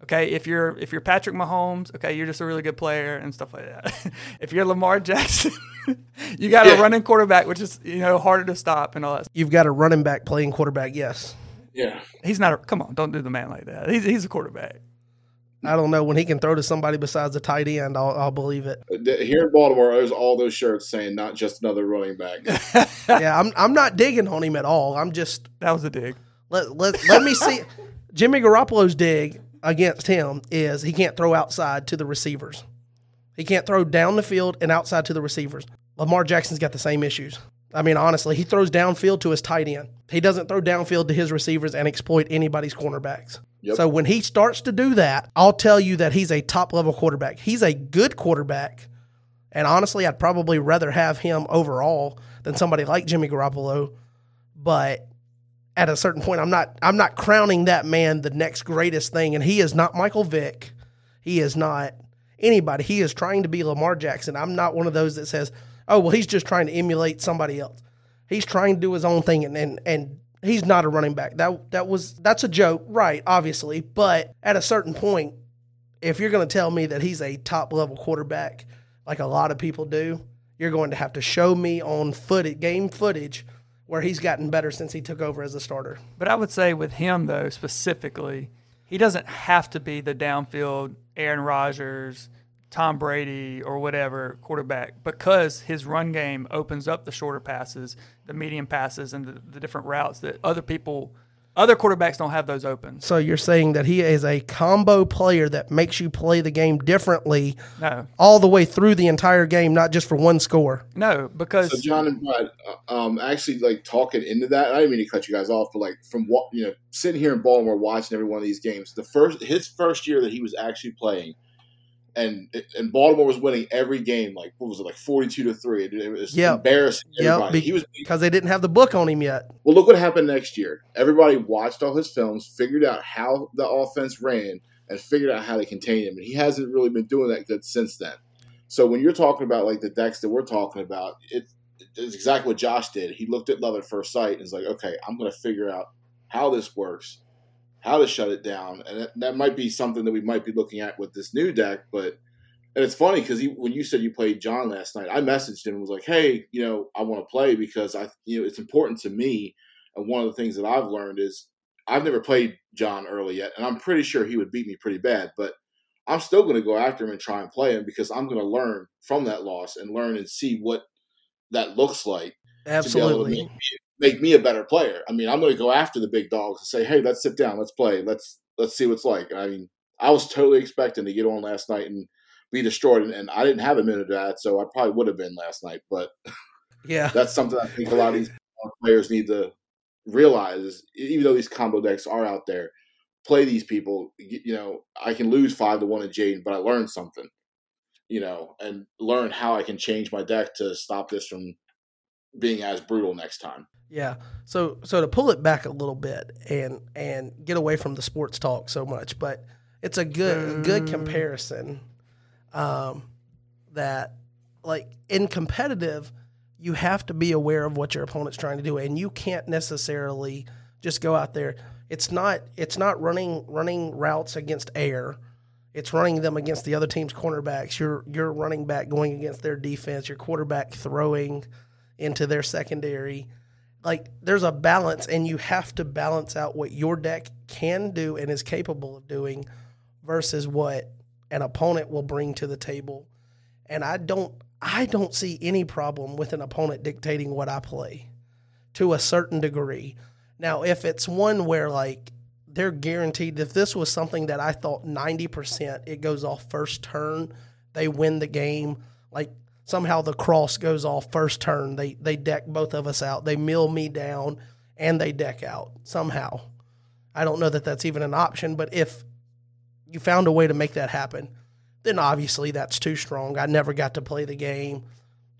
Okay, if you're if you're Patrick Mahomes, okay, you're just a really good player and stuff like that. if you're Lamar Jackson, you got a running quarterback, which is you know harder to stop and all that. You've got a running back playing quarterback. Yes, Yeah. He's not. A, come on, don't do the man like that. He's he's a quarterback. I don't know when he can throw to somebody besides the tight end. I'll, I'll believe it. Uh, here in Baltimore, there's all those shirts saying not just another running back. yeah, I'm I'm not digging on him at all. I'm just That was a dig. let let let me see. Jimmy Garoppolo's dig against him is he can't throw outside to the receivers. He can't throw down the field and outside to the receivers. Lamar Jackson's got the same issues. I mean, honestly, he throws downfield to his tight end. He doesn't throw downfield to his receivers and exploit anybody's cornerbacks. Yep. So when he starts to do that, I'll tell you that he's a top level quarterback. He's a good quarterback. And honestly, I'd probably rather have him overall than somebody like Jimmy Garoppolo. But at a certain point, I'm not I'm not crowning that man the next greatest thing. And he is not Michael Vick. He is not anybody. He is trying to be Lamar Jackson. I'm not one of those that says, oh, well, he's just trying to emulate somebody else. He's trying to do his own thing and and, and he's not a running back. That that was that's a joke, right, obviously. But at a certain point, if you're gonna tell me that he's a top level quarterback, like a lot of people do, you're going to have to show me on footage game footage where he's gotten better since he took over as a starter. But I would say with him though specifically, he doesn't have to be the downfield Aaron Rodgers, Tom Brady, or whatever quarterback because his run game opens up the shorter passes, the medium passes, and the, the different routes that other people, other quarterbacks don't have those open. So you're saying that he is a combo player that makes you play the game differently No, all the way through the entire game, not just for one score. no, because So John and Brad, uh, um, actually like talking into that. I didn't mean to cut you guys off, but like from what you know, sitting here in Baltimore watching every one of these games, the first his first year that he was actually playing, and and Baltimore was winning every game. Like what was it, like forty two to three? It was Yep. embarrassing. Be- he was Because they didn't have the book on him yet. well. Look what happened next year. Everybody watched all his films, figured out how the offense ran, and figured out how to contain him. And he hasn't really been doing that good since then. So when you're talking about like the decks that we're talking about, it, it's exactly what Josh did. He looked at love at first sight and was like, okay, I'm going to figure out how this works, how to shut it down, and that, that might be something that we might be looking at with this new deck. But and it's funny because when you said you played John last night, I messaged him and was like, hey, you know, I want to play because I, you know, it's important to me. And one of the things that I've learned is I've never played John early yet, and I'm pretty sure he would beat me pretty bad, but I'm still going to go after him and try and play him because I'm going to learn from that loss and learn and see what that looks like to be able to Absolutely. make make me a better player. I mean, I'm going to go after the big dogs and say, "Hey, let's sit down, let's play, let's let's see what's like." I mean, I was totally expecting to get on last night and be destroyed, and, and I didn't have a minute of that, so I probably would have been last night. But Yeah. that's something I think a lot of these players need to realize. Is even though these combo decks are out there, play these people. You know, I can lose five to one at Jaden, but I learned something. You know, and learn how I can change my deck to stop this from being as brutal next time. Yeah. So so to pull it back a little bit and and get away from the sports talk so much, but it's a good a good comparison. Um, that like in competitive, you have to be aware of what your opponent's trying to do, and you can't necessarily just go out there. It's not it's not running running routes against air. It's running them against the other team's cornerbacks. Your your running back going against their defense. Your quarterback throwing into their secondary. Like there's a balance, and you have to balance out what your deck can do and is capable of doing versus what an opponent will bring to the table. And I don't I don't see any problem with an opponent dictating what I play to a certain degree. Now, if it's one where like they're guaranteed if this was something that I thought 90% it goes off first turn, they win the game, like somehow the cross goes off first turn, they they deck both of us out, they mill me down and they deck out somehow. I don't know that that's even an option, but if you found a way to make that happen, then obviously that's too strong. I never got to play the game.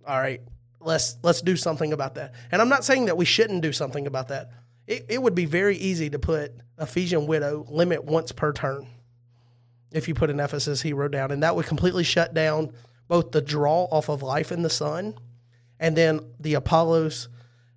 All right, let's let's do something about that. And I'm not saying that we shouldn't do something about that. It, it would be very easy to put Ephesian Widow limit once per turn if you put an Ephesus hero down, and that would completely shut down both the draw off of Life in the Sun and then the Apollos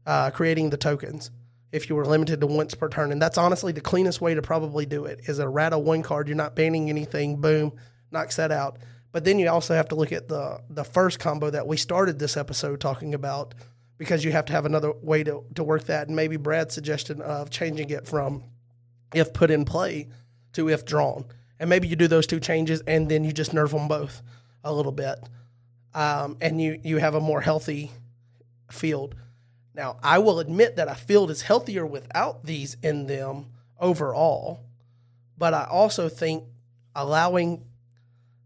uh, creating the tokens if you were limited to once per turn. And that's honestly the cleanest way to probably do it is errata of one card. You're not banning anything. Boom, knocks that out. But then you also have to look at the the first combo that we started this episode talking about because you have to have another way to, to work that. And maybe Brad's suggestion of changing it from if put in play to if drawn. And maybe you do those two changes and then you just nerf them both a little bit. Um, and you, you have a more healthy field. Now, I will admit that a field is healthier without these in them overall, but I also think allowing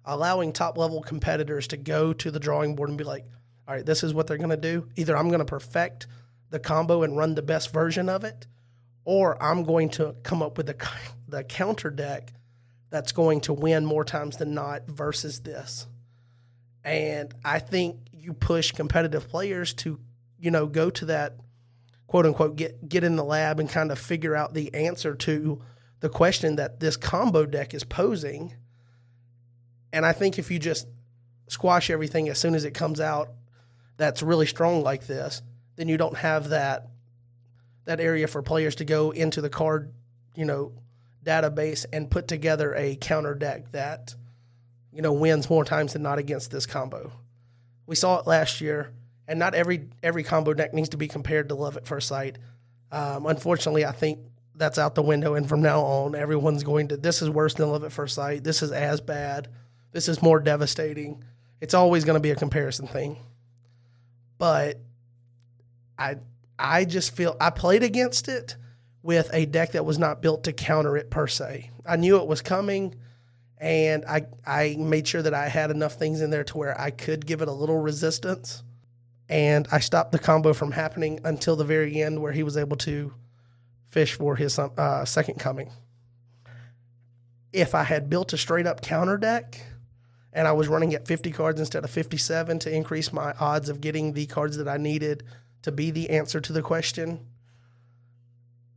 allowing top level competitors to go to the drawing board and be like, all right, this is what they're going to do. Either I'm going to perfect the combo and run the best version of it, or I'm going to come up with the the counter deck that's going to win more times than not versus this. And I think you push competitive players to, you know, go to that quote unquote get get in the lab and kind of figure out the answer to the question that this combo deck is posing. And I think if you just squash everything as soon as it comes out that's really strong like this, then you don't have that that area for players to go into the card, you know, database and put together a counter deck that, you know, wins more times than not against this combo. We saw it last year, and not every every combo deck needs to be compared to Love at First Sight. Um, unfortunately, I think that's out the window, and from now on, everyone's going to. This is worse than Love at First Sight. This is as bad. This is more devastating. It's always going to be a comparison thing. But I I just feel I played against it with a deck that was not built to counter it per se. I knew it was coming and I I made sure that I had enough things in there to where I could give it a little resistance. And I stopped the combo from happening until the very end where he was able to fish for his uh, second coming. If I had built a straight up counter deck and I was running at 50 cards instead of 57 to increase my odds of getting the cards that I needed to be the answer to the question,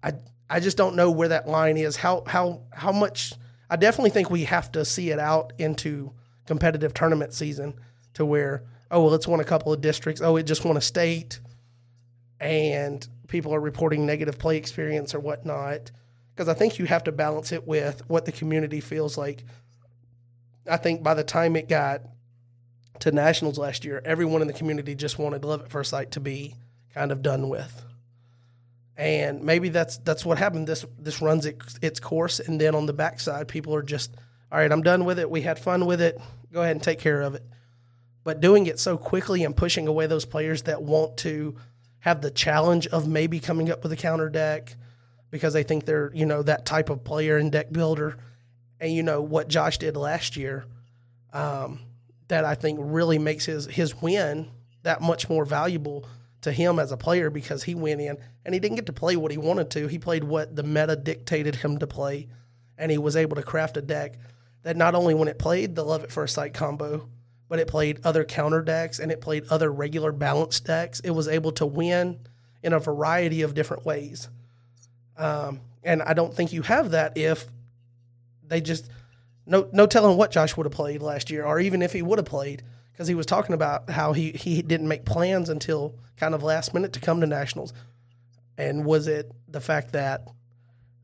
I I just don't know where that line is. How how how much I definitely think we have to see it out into competitive tournament season to where oh well it's won a couple of districts. Oh it just won a state and people are reporting negative play experience or whatnot. Because I think you have to balance it with what the community feels like. I think by the time it got to nationals last year, everyone in the community just wanted Love at First Sight to be kind of done with and maybe that's that's what happened. This this runs it, its course, and then on the backside, people are just, all right, I'm done with it. We had fun with it. Go ahead and take care of it. But doing it so quickly and pushing away those players that want to have the challenge of maybe coming up with a counter deck because they think they're you know that type of player and deck builder, and you know what Josh did last year, um, that I think really makes his his win that much more valuable to him as a player because he went in and he didn't get to play what he wanted to. He played what the meta dictated him to play, and he was able to craft a deck that not only when it played the Love at First Sight combo, but it played other counter decks and it played other regular balanced decks. It was able to win in a variety of different ways. Um, and I don't think you have that if they just no no telling what Josh would have played last year, or even if he would have played because he was talking about how he, he didn't make plans until kind of last minute to come to nationals. And was it the fact that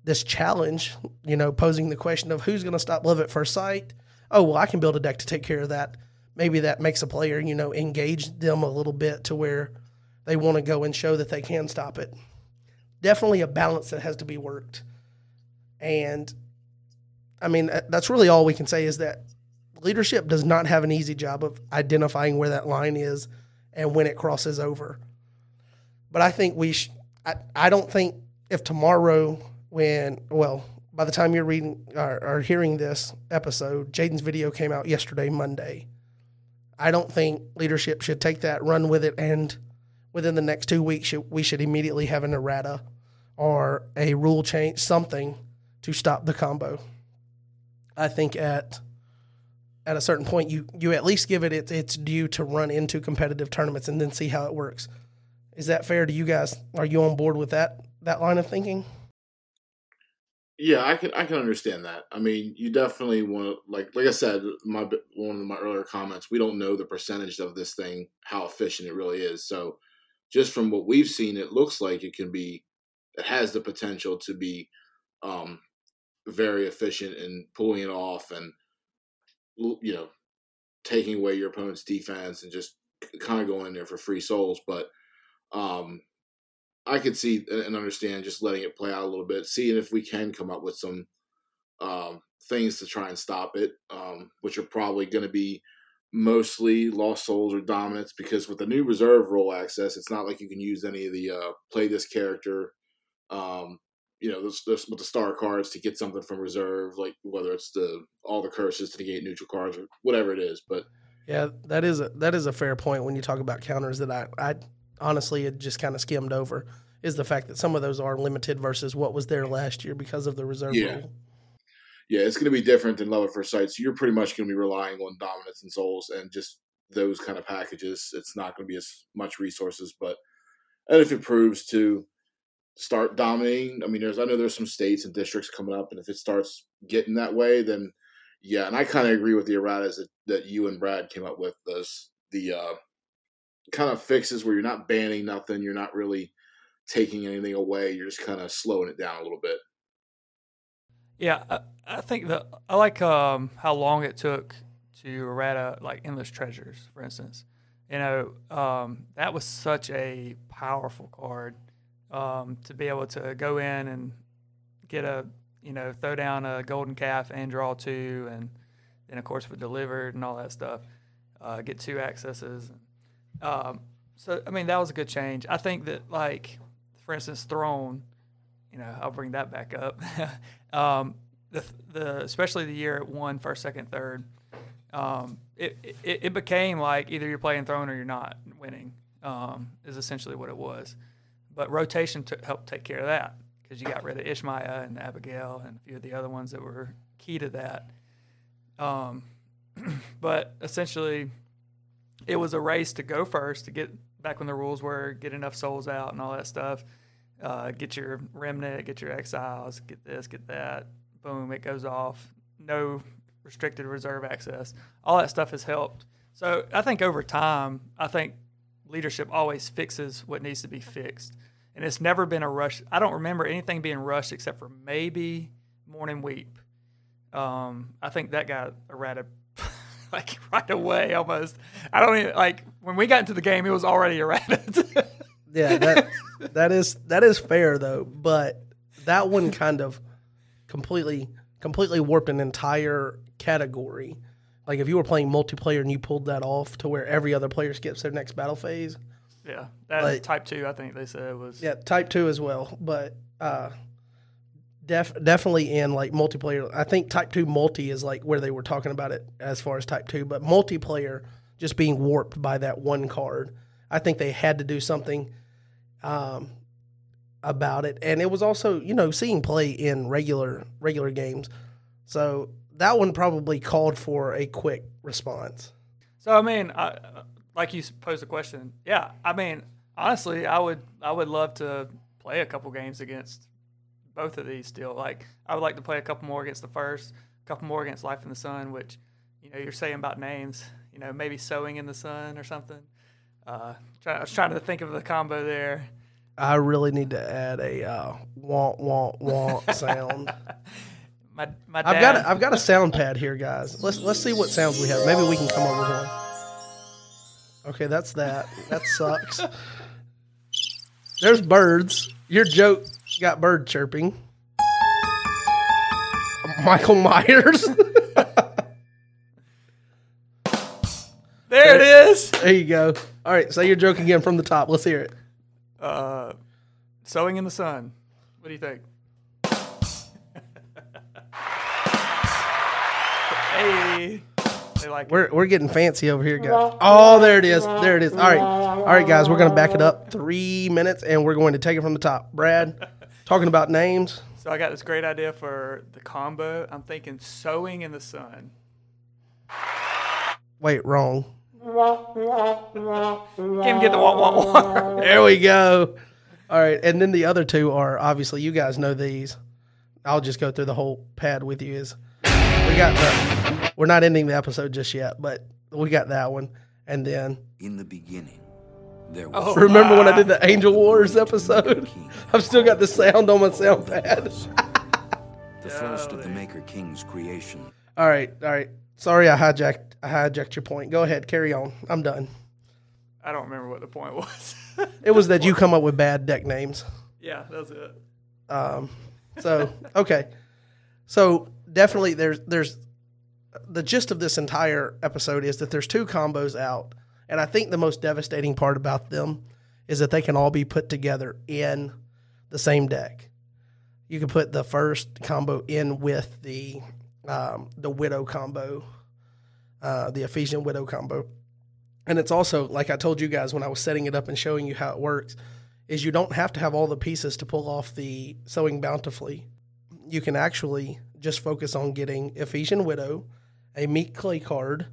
this challenge, you know, posing the question of who's going to stop love at first sight? Oh, well, I can build a deck to take care of that. Maybe that makes a player, you know, engage them a little bit to where they want to go and show that they can stop it. Definitely a balance that has to be worked. And I mean, that's really all we can say is that leadership does not have an easy job of identifying where that line is and when it crosses over. But I think we, sh- I, I don't think if tomorrow, when, well, by the time you're reading or, or hearing this episode, Jaden's video came out yesterday, Monday. I don't think leadership should take that, run with it, and within the next two weeks, we should immediately have an errata or a rule change, something to stop the combo. I think at at a certain point, you you at least give it its, its due to run into competitive tournaments and then see how it works. Is that fair to you guys? Are you on board with that that line of thinking? Yeah, I can I can understand that. I mean, you definitely want to like like I said, my one of my earlier comments. We don't know the percentage of this thing, how efficient it really is. So, just from what we've seen, it looks like it can be, it has the potential to be, um, very efficient in pulling it off and you know, taking away your opponent's defense and just kind of going in there for free souls. But um, I could see and understand just letting it play out a little bit, seeing if we can come up with some um, things to try and stop it, um, which are probably going to be mostly lost souls or dominance because with the new reserve role access, it's not like you can use any of the uh, play this character um, you know, this, this with the star cards to get something from reserve, like whether it's the all the curses to negate neutral cards or whatever it is. But yeah, that is a that is a fair point when you talk about counters that I I honestly had just kind of skimmed over. is the fact that some of those are limited versus what was there last year because of the reserve Yeah. rule. Yeah, it's going to be different than Love at First Sight. So you're pretty much going to be relying on Dominance and Souls and just those kind of packages. It's not going to be as much resources, but and if it proves to start dominating, I mean, there's I know there's some states and districts coming up, and if it starts getting that way, then yeah, and I kind of agree with the erratas that, that you and Brad came up with. Those the uh, kind of fixes where you're not banning nothing, you're not really taking anything away, you're just kind of slowing it down a little bit. Yeah, I, I think that I like um, how long it took to errata like endless treasures, for instance. You know, um, that was such a powerful card um, to be able to go in and get a you know throw down a golden calf and draw two, and then of course with delivered and all that stuff, uh, get two accesses. Um, so I mean that was a good change. I think that like for instance throne you know, I'll bring that back up. um, the the especially the year it won first, second, third, um, it, it it became like either you're playing throne or you're not winning. Um, is essentially what it was. But rotation took, helped take care of that because you got rid of Ishmael and Abigail and a few of the other ones that were key to that. Um, but essentially, it was a race to go first to get back when the rules were get enough souls out and all that stuff uh, get your remnant, get your exiles, get this, get that. Boom, it goes off. No restricted reserve access. All that stuff has helped. So I think over time, I think leadership always fixes what needs to be fixed. And it's never been a rush. I don't remember anything being rushed except for maybe Morning Weep. Um, I think that got errated like right away almost. I don't even like when we got into the game, it was already errated. Yeah, that that is that is fair though, but that one kind of completely completely warped an entire category. Like if you were playing multiplayer and you pulled that off to where every other player skips their next battle phase. Yeah, that Like- type two. I think they said was. Yeah, type two as well, but uh, def definitely in like multiplayer. I think type two multi is like where they were talking about it as far as type two, but multiplayer just being warped by that one card. I think they had to do something um, about it, and it was also you know seeing play in regular regular games, so that one probably called for a quick response. So I mean, I, like you posed the question. Yeah, I mean, honestly, I would I would love to play a couple games against both of these. Still, like I would like to play a couple more against the first, a couple more against Life in the Sun, which you know you're saying about names. You know, maybe sowing in the sun or something. Uh, try, I was trying to think of the combo there. I really need to add a uh, wah wah sound. My my. I've got a, I've got a sound pad here, guys. Let's let's see what sounds we have. Maybe we can come up with one. Okay, that's that. That sucks. There's birds. Your joke got bird chirping. Michael Myers. there it is. there you go. All right, say your joke again from the top. Let's hear it. Uh, sowing in the sun. What do you think? They like it. We're we're getting fancy over here, guys. Oh, there it is. There it is. All right, all right, guys. We're gonna back it up three minutes, and we're going to take it from the top. Brad, talking about names. So I got this great idea for the combo. I'm thinking sowing in the sun. Wait, wrong. Can't get the wah wah wah. There we go. All right, and then the other two are obviously you guys know these. I'll just go through the whole pad with you. Is we got the we're not ending the episode just yet, but we got that one, and then In the beginning, there was Oh. remember when I did the Angel Wars episode? I've still got the sound on my sound pad. the first of the Maker King's creation. All right, all right. Sorry, I hijacked I hijacked your point. Go ahead, carry on. I'm done. I don't remember what the point was. It was that you come up with bad deck names. yeah, that's it. Um, so okay, so definitely there's there's the gist of this entire episode is that there's two combos out, and I think the most devastating part about them is that they can all be put together in the same deck. You can put the first combo in with the um, the widow combo, uh, the Ephesian widow combo, and it's also like I told you guys when I was setting it up and showing you how it works is you don't have to have all the pieces to pull off the sowing bountifully. You can actually just focus on getting Ephesian Widow, a Meek Clay card,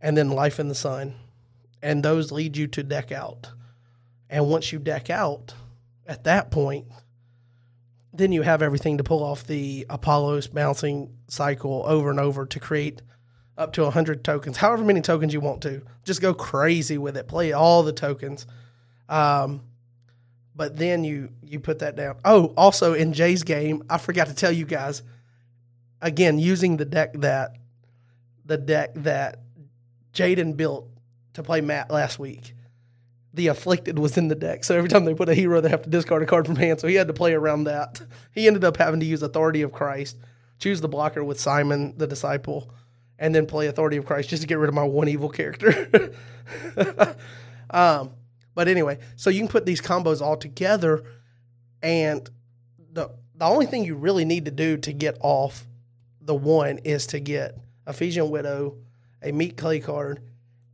and then Life in the Sun. And those lead you to deck out. And once you deck out, at that point, then you have everything to pull off the Apollos bouncing cycle over and over to create up to 100 tokens, however many tokens you want to. Just go crazy with it. Play all the tokens. Um, but then you you put that down. Oh, also in Jay's game, I forgot to tell you guys. Again, using the deck that the deck that Jaden built to play Matt last week. The afflicted was in the deck, so every time they put a hero, they have to discard a card from hand. So he had to play around that. He ended up having to use Authority of Christ, choose the blocker with Simon the disciple, and then play Authority of Christ just to get rid of my one evil character. um, but anyway, so you can put these combos all together, and the the only thing you really need to do to get off the one is to get Ephesian Widow, a Meek Clay card,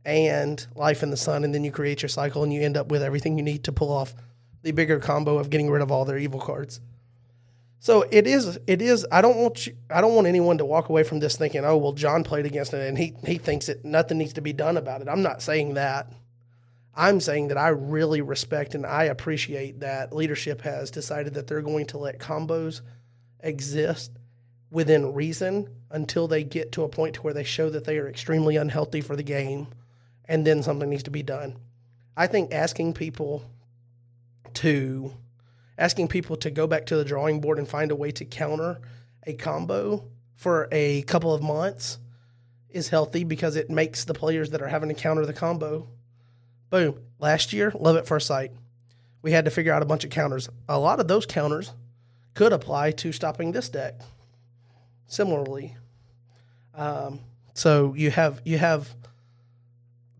and Life in the Sun, and then you create your cycle, and you end up with everything you need to pull off the bigger combo of getting rid of all their evil cards. So it is. It is. I don't want you. I don't want anyone to walk away from this thinking, "Oh, well, John played against it, and he he thinks that nothing needs to be done about it." I'm not saying that. I'm saying that I really respect and I appreciate that leadership has decided that they're going to let combos exist within reason until they get to a point to where they show that they are extremely unhealthy for the game and then something needs to be done. I think asking people to asking people to go back to the drawing board and find a way to counter a combo for a couple of months is healthy because it makes the players that are having to counter the combo boom last year love at first sight. We had to figure out a bunch of counters. A lot of those counters could apply to stopping this deck similarly um, so you have you have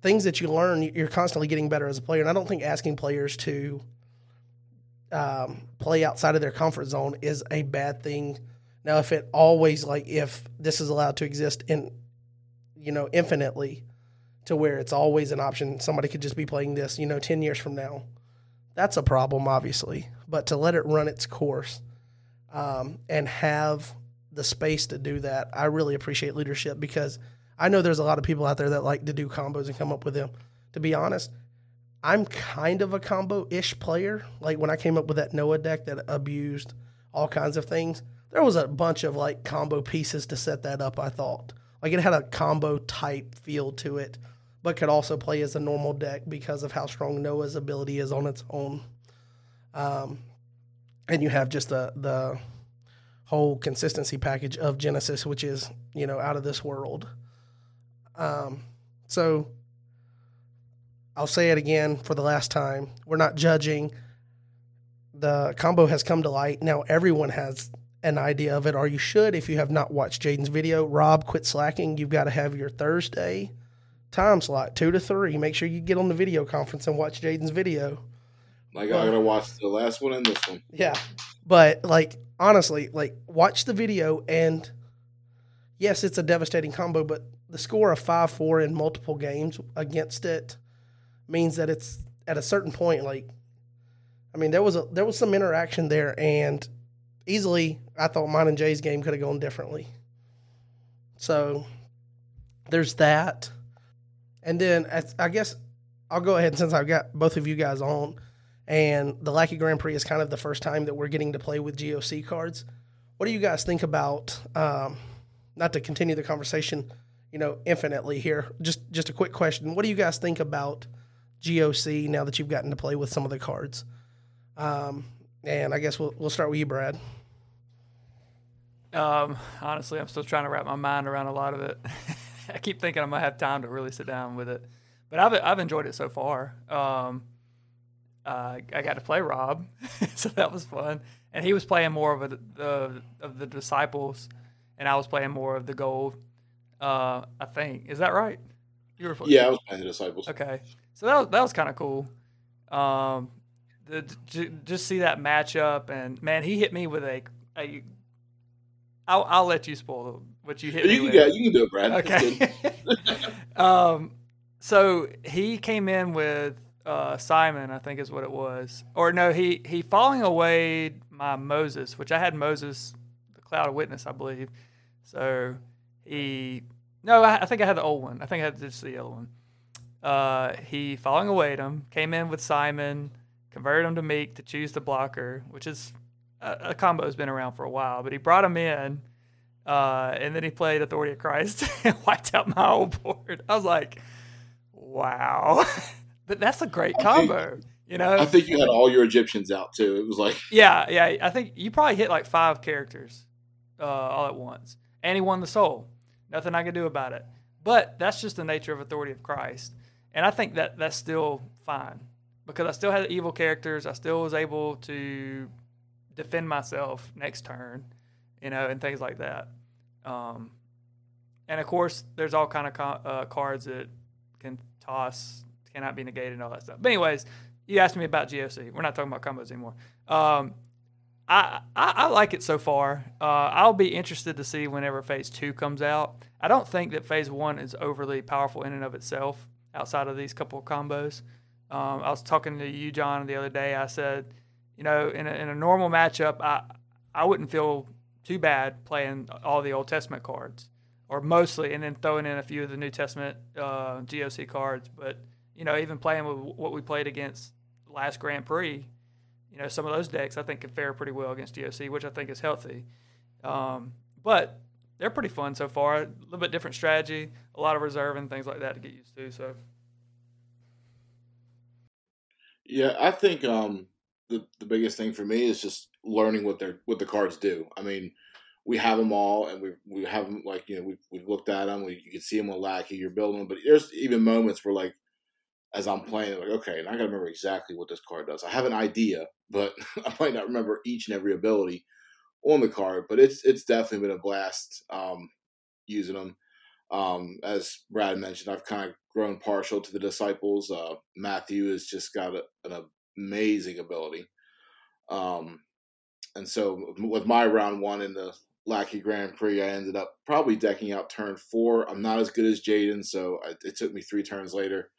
things that you learn, you're constantly getting better as a player. And I don't think asking players to um, play outside of their comfort zone is a bad thing. Now, if it always like if this is allowed to exist in, you know, infinitely, to where it's always an option, somebody could just be playing this, you know, ten years from now. That's a problem, obviously. But to let it run its course um, and have the space to do that, I really appreciate leadership because I know there's a lot of people out there that like to do combos and come up with them. To be honest, I'm kind of a combo ish player. Like when I came up with that Noah deck that abused all kinds of things, there was a bunch of like combo pieces to set that up, I thought. Like it had a combo type feel to it, but could also play as a normal deck because of how strong Noah's ability is on its own. Um, and you have just the the whole consistency package of Genesis, which is you know out of this world. Um, so I'll say it again for the last time. We're not judging. The combo has come to light. Now everyone has an idea of it, or you should if you have not watched Jaden's video. Rob, quit slacking. You've got to have your Thursday time slot, two to three. Make sure you get on the video conference and watch Jaden's video. Like I gotta watch the last one and this one. Yeah, but like honestly, like watch the video and yes, it's a devastating combo, but the score of five four in multiple games against it means that it's at a certain point like I mean there was a there was some interaction there and easily I thought mine and Jay's game could have gone differently. So there's that. And then I guess I'll go ahead since I've got both of you guys on and the Lackey Grand Prix is kind of the first time that we're getting to play with GOC cards. What do you guys think about um, not to continue the conversation you know, infinitely here. Just just a quick question: What do you guys think about GOC now that you've gotten to play with some of the cards? Um, and I guess we'll we'll start with you, Brad. Um, honestly, I'm still trying to wrap my mind around a lot of it. I keep thinking I'm gonna have time to really sit down with it, but I've I've enjoyed it so far. Um, uh, I got to play Rob, so that was fun, and he was playing more of a, the of the disciples, and I was playing more of the gold. Uh, I think is that right? You were playing? yeah, I was playing the disciples. Okay, so that was, that was kind of cool. Um, the, just see that matchup, and man, he hit me with a. a I'll, I'll let you spoil what you hit you me can with. You can do it, Brad. Okay. um, so he came in with uh, Simon, I think is what it was. Or no, he he falling away my Moses, which I had Moses, the cloud of witness, I believe. So he no, I, I think I had the old one. I think I had just the yellow one. Uh, he falling away him came in with Simon, converted him to Meek to choose the blocker, which is a, a combo has been around for a while. But he brought him in, uh, and then he played Authority of Christ and wiped out my whole board. I was like, wow, but that's a great combo. You know, I think you had all your Egyptians out too. It was like, yeah, yeah. I think you probably hit like five characters uh, all at once, and he won the soul. Nothing I could do about it. But that's just the nature of authority of Christ, and I think that that's still fine because I still had evil characters. I still was able to defend myself next turn, you know, and things like that. Um, and of course, there's all kind of co- uh, cards that can toss, cannot be negated, and all that stuff. But anyways, you asked me about GOC. We're not talking about combos anymore. Um, I, I, I like it so far. Uh, I'll be interested to see whenever Phase Two comes out. I don't think that Phase One is overly powerful in and of itself. Outside of these couple of combos, um, I was talking to you, John, the other day. I said, you know, in a, in a normal matchup, I I wouldn't feel too bad playing all the Old Testament cards, or mostly, and then throwing in a few of the New Testament uh, GOC cards. But you know, even playing with what we played against last Grand Prix, you know, some of those decks I think could fare pretty well against GOC, which I think is healthy. Um, but they're pretty fun so far. A little bit different strategy, a lot of reserve and things like that to get used to. So, yeah, I think um, the the biggest thing for me is just learning what their what the cards do. I mean, we have them all, and we we have them like you know we we've looked at them. We, you can see them on Lackey. You're building them, but there's even moments where like as I'm playing, like okay, and I got to remember exactly what this card does. I have an idea, but I might not remember each and every ability on the card. But it's it's definitely been a blast um, using them. Um, as Brad mentioned, I've kind of grown partial to the disciples. Uh, Matthew has just got a, an amazing ability. Um, and so with my round one in the Lackey Grand Prix, I ended up probably decking out turn four. I'm not as good as Jaden, so I, it took me three turns later.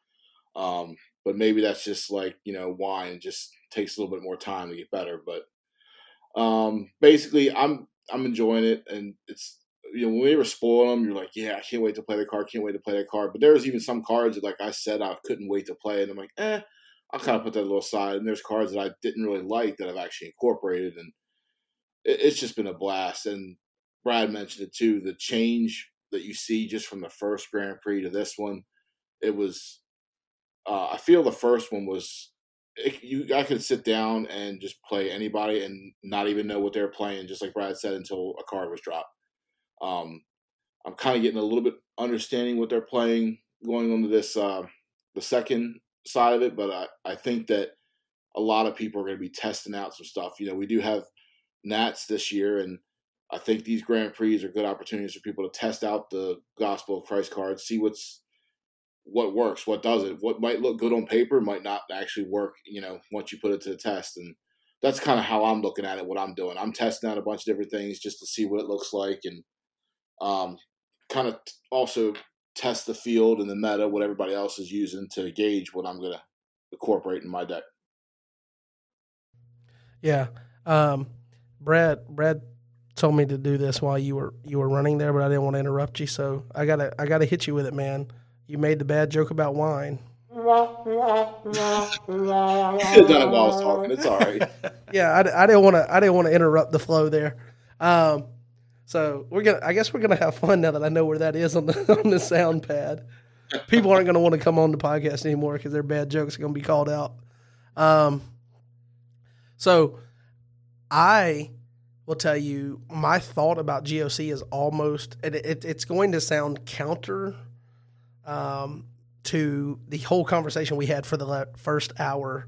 Um, but maybe that's just like you know wine just takes a little bit more time to get better. But um, basically, I'm I'm enjoying it, and it's you know when we were spoiling them, you're like, yeah, I can't wait to play the card, can't wait to play that card. But there's even some cards that, like I said, I couldn't wait to play, and I'm like, eh, I'll kind of put that a little aside. And there's cards that I didn't really like that I've actually incorporated, and it, it's just been a blast. And Brad mentioned it too, the change that you see just from the first Grand Prix to this one, it was uh, I feel the first one was it, you. I could sit down and just play anybody and not even know what they're playing, just like Brad said, until a card was dropped. Um, I'm kind of getting a little bit understanding what they're playing going on to this uh, the second side of it, but I, I think that a lot of people are going to be testing out some stuff. You know, we do have Nats this year, and I think these Grand Prix are good opportunities for people to test out the Gospel of Christ cards, see what's what works, what doesn't, what might look good on paper might not actually work, you know, once you put it to the test. And that's kind of how I'm looking at it, what I'm doing. I'm testing out a bunch of different things just to see what it looks like and um, kind of also test the field and the meta, what everybody else is using to gauge what I'm going to incorporate in my deck. Yeah. Um, Brad, Brad told me to do this while you were you were running there, but I didn't want to interrupt you, so I gotta I gotta hit you with it, man. You made the bad joke about wine. You could have done while I was talking. It's all right. yeah, I, I didn't want to. I didn't want to interrupt the flow there. Um, so we're gonna. I guess we're gonna have fun now that I know where that is on the on the sound pad. People aren't gonna want to come on the podcast anymore because their bad jokes are gonna be called out. Um, so I will tell you my thought about GOC is almost. It, it, it's going to sound counter um, to the whole conversation we had for the first hour,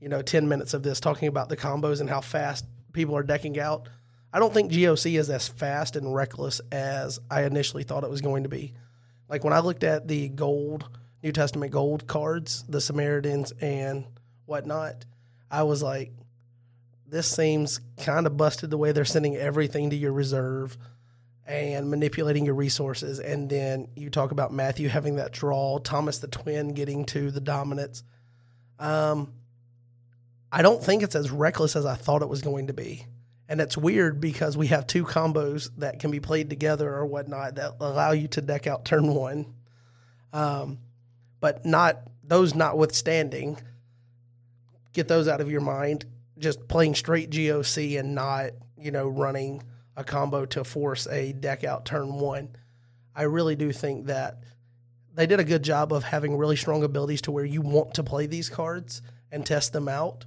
you know, 10 minutes of this, talking about the combos and how fast people are decking out. I don't think GOC is as fast and reckless as I initially thought it was going to be. Like when I looked at the gold, New Testament gold cards, the Samaritans and whatnot, I was like, this seems kind of busted the way they're sending everything to your reserve and manipulating your resources. And then you talk about Matthew having that draw, Thomas the twin getting to the dominance. Um, I don't think it's as reckless as I thought it was going to be. And it's weird because we have two combos that can be played together or whatnot that allow you to deck out turn one. Um, but not those notwithstanding, get those out of your mind. Just playing straight GOC and not, you know, running a combo to force a deck out turn one. I really do think that they did a good job of having really strong abilities to where you want to play these cards and test them out,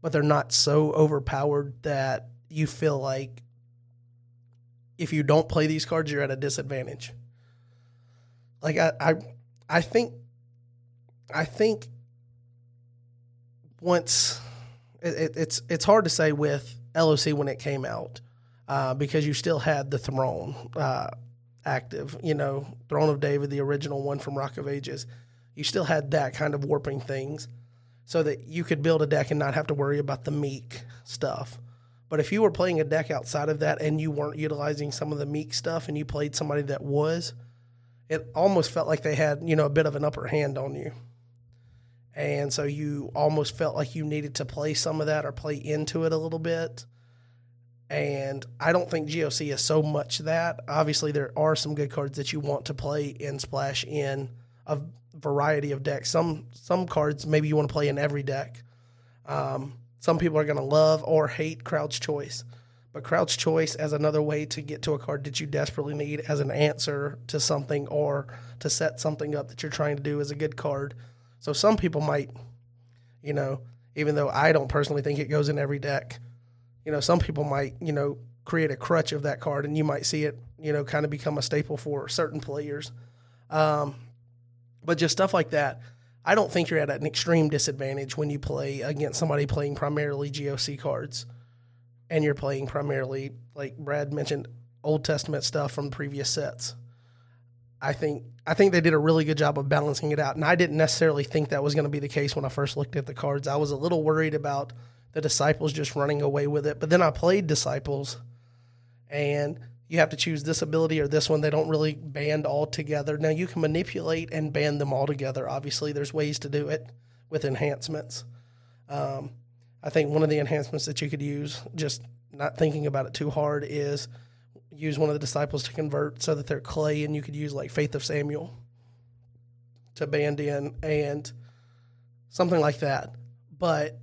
but they're not so overpowered that you feel like if you don't play these cards, you're at a disadvantage. Like I, I, I think, I think once it, it, it's it's hard to say with LOC when it came out uh, because you still had the throne uh, active, you know, Throne of David, the original one from Rock of Ages. You still had that kind of warping things so that you could build a deck and not have to worry about the meek stuff. But if you were playing a deck outside of that and you weren't utilizing some of the meek stuff and you played somebody that was, it almost felt like they had, you know, a bit of an upper hand on you. And so you almost felt like you needed to play some of that or play into it a little bit. And I don't think GOC is so much that. Obviously, there are some good cards that you want to play in Splash in a variety of decks. Some some cards maybe you want to play in every deck. Um, some people are going to love or hate Crowd's Choice, but Crowd's Choice as another way to get to a card that you desperately need as an answer to something or to set something up that you're trying to do is a good card. So some people might, you know, even though I don't personally think it goes in every deck, you know, some people might, you know, create a crutch of that card and you might see it, you know, kind of become a staple for certain players. Um, but just stuff like that. I don't think you're at an extreme disadvantage when you play against somebody playing primarily GOC cards and you're playing primarily, like Brad mentioned, Old Testament stuff from previous sets. I think I think they did a really good job of balancing it out. And I didn't necessarily think that was going to be the case when I first looked at the cards. I was a little worried about the disciples just running away with it. But then I played disciples and you have to choose this ability or this one. They don't really band all together. Now you can manipulate and band them all together. Obviously, there's ways to do it with enhancements. Um, I think one of the enhancements that you could use, just not thinking about it too hard, is use one of the disciples to convert so that they're clay, and you could use like Faith of Samuel to band in and something like that. But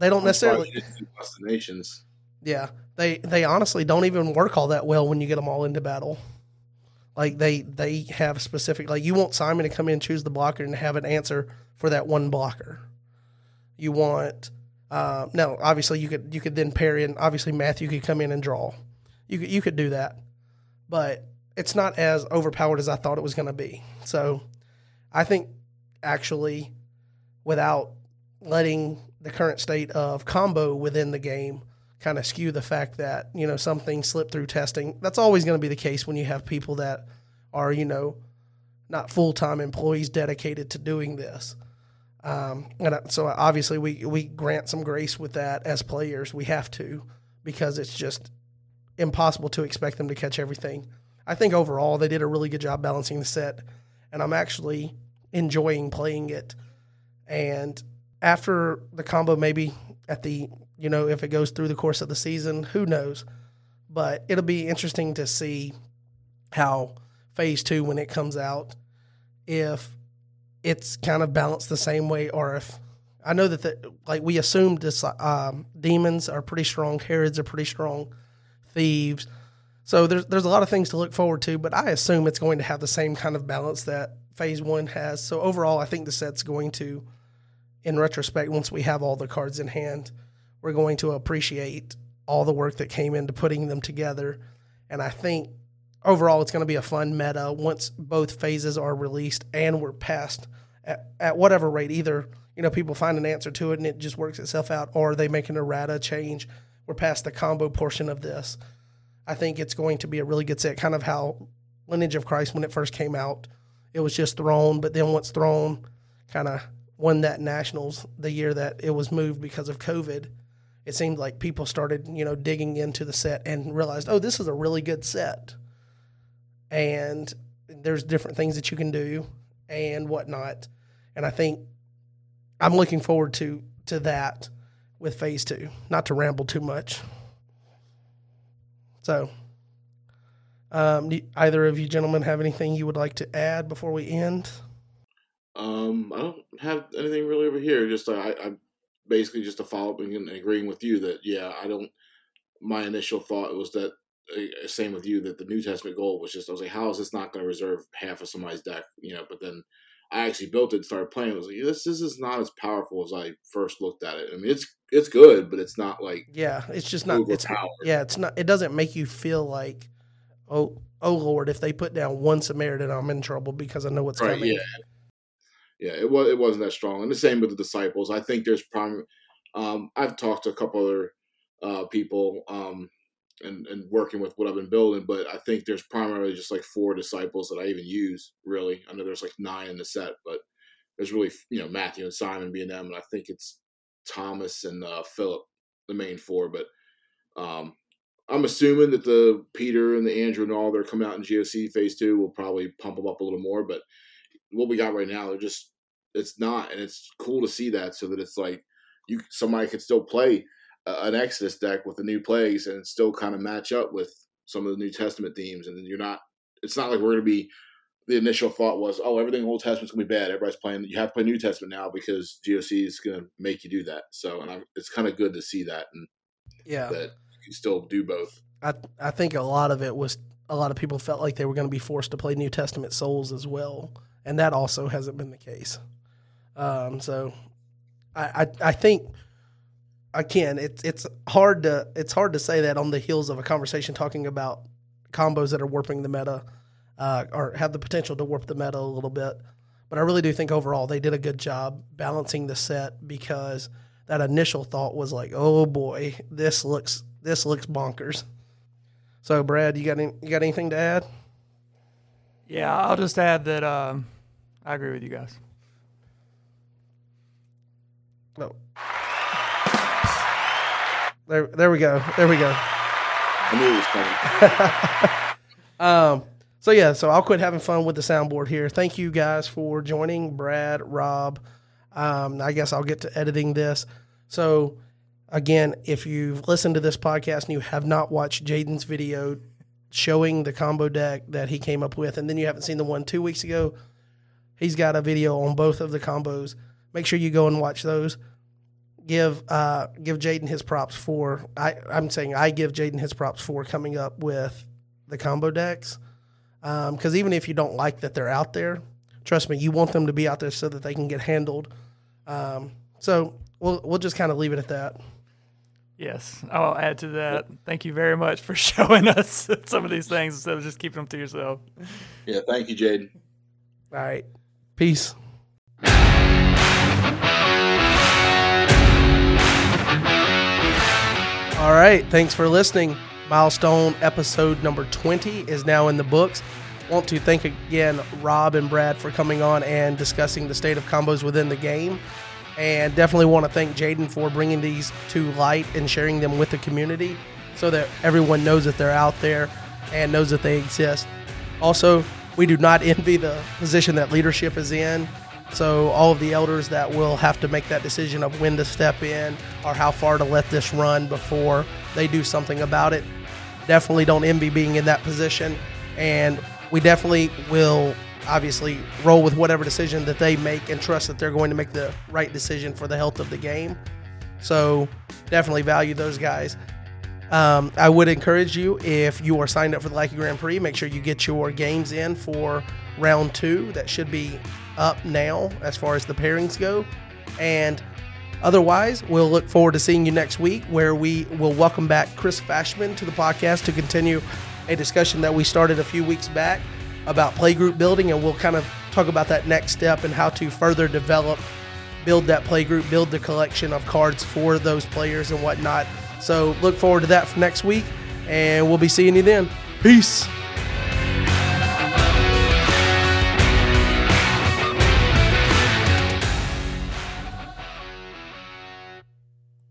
they don't necessarily. Nations. Yeah, they they honestly don't even work all that well when you get them all into battle. Like they they have specific like you want Simon to come in and choose the blocker and have an answer for that one blocker. You want uh, now obviously you could you could then pair in obviously Matthew could come in and draw. You could you could do that, but it's not as overpowered as I thought it was going to be. So I think actually without letting the current state of combo within the game kind of skew the fact that you know some things slip through testing. That's always going to be the case when you have people that are you know not full time employees dedicated to doing this. Um, and so obviously we we grant some grace with that as players. We have to because it's just impossible to expect them to catch everything. I think overall they did a really good job balancing the set, and I'm actually enjoying playing it. And after the combo, maybe at the you know, if it goes through the course of the season, who knows? But it'll be interesting to see how phase two, when it comes out, if it's kind of balanced the same way, or if I know that the, like we assumed this, um, demons are pretty strong, Herods are pretty strong, thieves. So there's there's a lot of things to look forward to, but I assume it's going to have the same kind of balance that phase one has. So overall, I think the set's going to, in retrospect, once we have all the cards in hand, we're going to appreciate all the work that came into putting them together. And I think overall it's going to be a fun meta once both phases are released and we're past at, at whatever rate. Either, you know, people find an answer to it and it just works itself out, or they make an errata change. We're past the combo portion of this. I think it's going to be a really good set, kind of how Lineage of Christ when it first came out. It was just Throne but then once Throne kind of won that Nationals the year that it was moved because of COVID, it seemed like people started, you know, digging into the set and realized, oh, this is a really good set. And there's different things that you can do and whatnot. And I think I'm looking forward to to that with phase two. Not to ramble too much. So, um, either of you gentlemen have anything you would like to add before we end? Um, I don't have anything really over here. Just uh, I, I basically just to follow up and agreeing with you that yeah, I don't. My initial thought was that uh, same with you that the New Testament gold was just I was like, how is this not going to reserve half of somebody's deck? You know, but then I actually built it and started playing. I was like, this this is not as powerful as I first looked at it. I mean, it's it's good, but it's not like Yeah, it's just not. It's, yeah, it's not. It doesn't make you feel like, oh, oh Lord, if they put down one Samaritan, I'm in trouble because I know what's right, coming. yeah, yeah. It was it wasn't that strong, and the same with the disciples. I think there's prime. Um, I've talked to a couple other uh, people. Um, and, and working with what I've been building, but I think there's primarily just like four disciples that I even use. Really, I know there's like nine in the set, but there's really you know Matthew and Simon being them, and I think it's Thomas and uh, Philip the main four. But um, I'm assuming that the Peter and the Andrew and all that are coming out in GOC Phase Two will probably pump them up a little more. But what we got right now, they're just it's not, and it's cool to see that so that it's like you somebody could still play an Exodus deck with the new plays and still kind of match up with some of the New Testament themes. And you're not, it's not like we're going to be, the initial thought was, oh, everything Old Testament's going to be bad. Everybody's playing, you have to play New Testament now because GOC is going to make you do that. So, and I, it's kind of good to see that and Yeah, that you still do both. I I think a lot of it was a lot of people felt like they were going to be forced to play New Testament souls as well, and that also hasn't been the case. Um, so I, I I think again it's it's hard to it's hard to say that on the heels of a conversation talking about combos that are warping the meta uh, or have the potential to warp the meta a little bit. But I really do think overall they did a good job balancing the set because that initial thought was like, oh boy, this looks this looks bonkers. So, Brad, you got any, you got anything to add? Yeah, I'll just add that um, I agree with you guys. No. There, there we go. There we go. I knew it was coming. Um, so yeah, so I'll quit having fun with the soundboard here. Thank you guys for joining, Brad, Rob. Um, I guess I'll get to editing this. So again, if you've listened to this podcast and you have not watched Jaden's video showing the combo deck that he came up with, and then you haven't seen the one two weeks ago, he's got a video on both of the combos. Make sure you go and watch those. Give uh, give Jaden his props for I, I'm saying I give Jaden his props for coming up with the combo decks. Because even if you don't like that they're out there, trust me, you want them to be out there so that they can get handled. Um, so we'll we'll just kind of leave it at that. Yes, I'll add to that. Thank you very much for showing us some of these things instead of just keeping them to yourself. Yeah, thank you, Jaden. All right, peace. All right, thanks for listening. Milestone episode number 20 is now in the books. Want to thank again Rob and Brad for coming on and discussing the state of combos within the game. And definitely want to thank Jaden for bringing these to light and sharing them with the community so that everyone knows that they're out there and knows that they exist. Also, we do not envy the position that leadership is in. So, all of the elders that will have to make that decision of when to step in or how far to let this run before they do something about it, definitely don't envy being in that position. And we definitely will obviously roll with whatever decision that they make and trust that they're going to make the right decision for the health of the game. So, definitely value those guys. Um, I would encourage you if you are signed up for the Lackey Grand Prix, make sure you get your games in for round two. That should be up now as far as the pairings go. And otherwise, we'll look forward to seeing you next week where we will welcome back Chris Fashman to the podcast to continue a discussion that we started a few weeks back about playgroup building. And we'll kind of talk about that next step and how to further develop, build that playgroup, build the collection of cards for those players and whatnot. So look forward to that for next week, and we'll be seeing you then. Peace.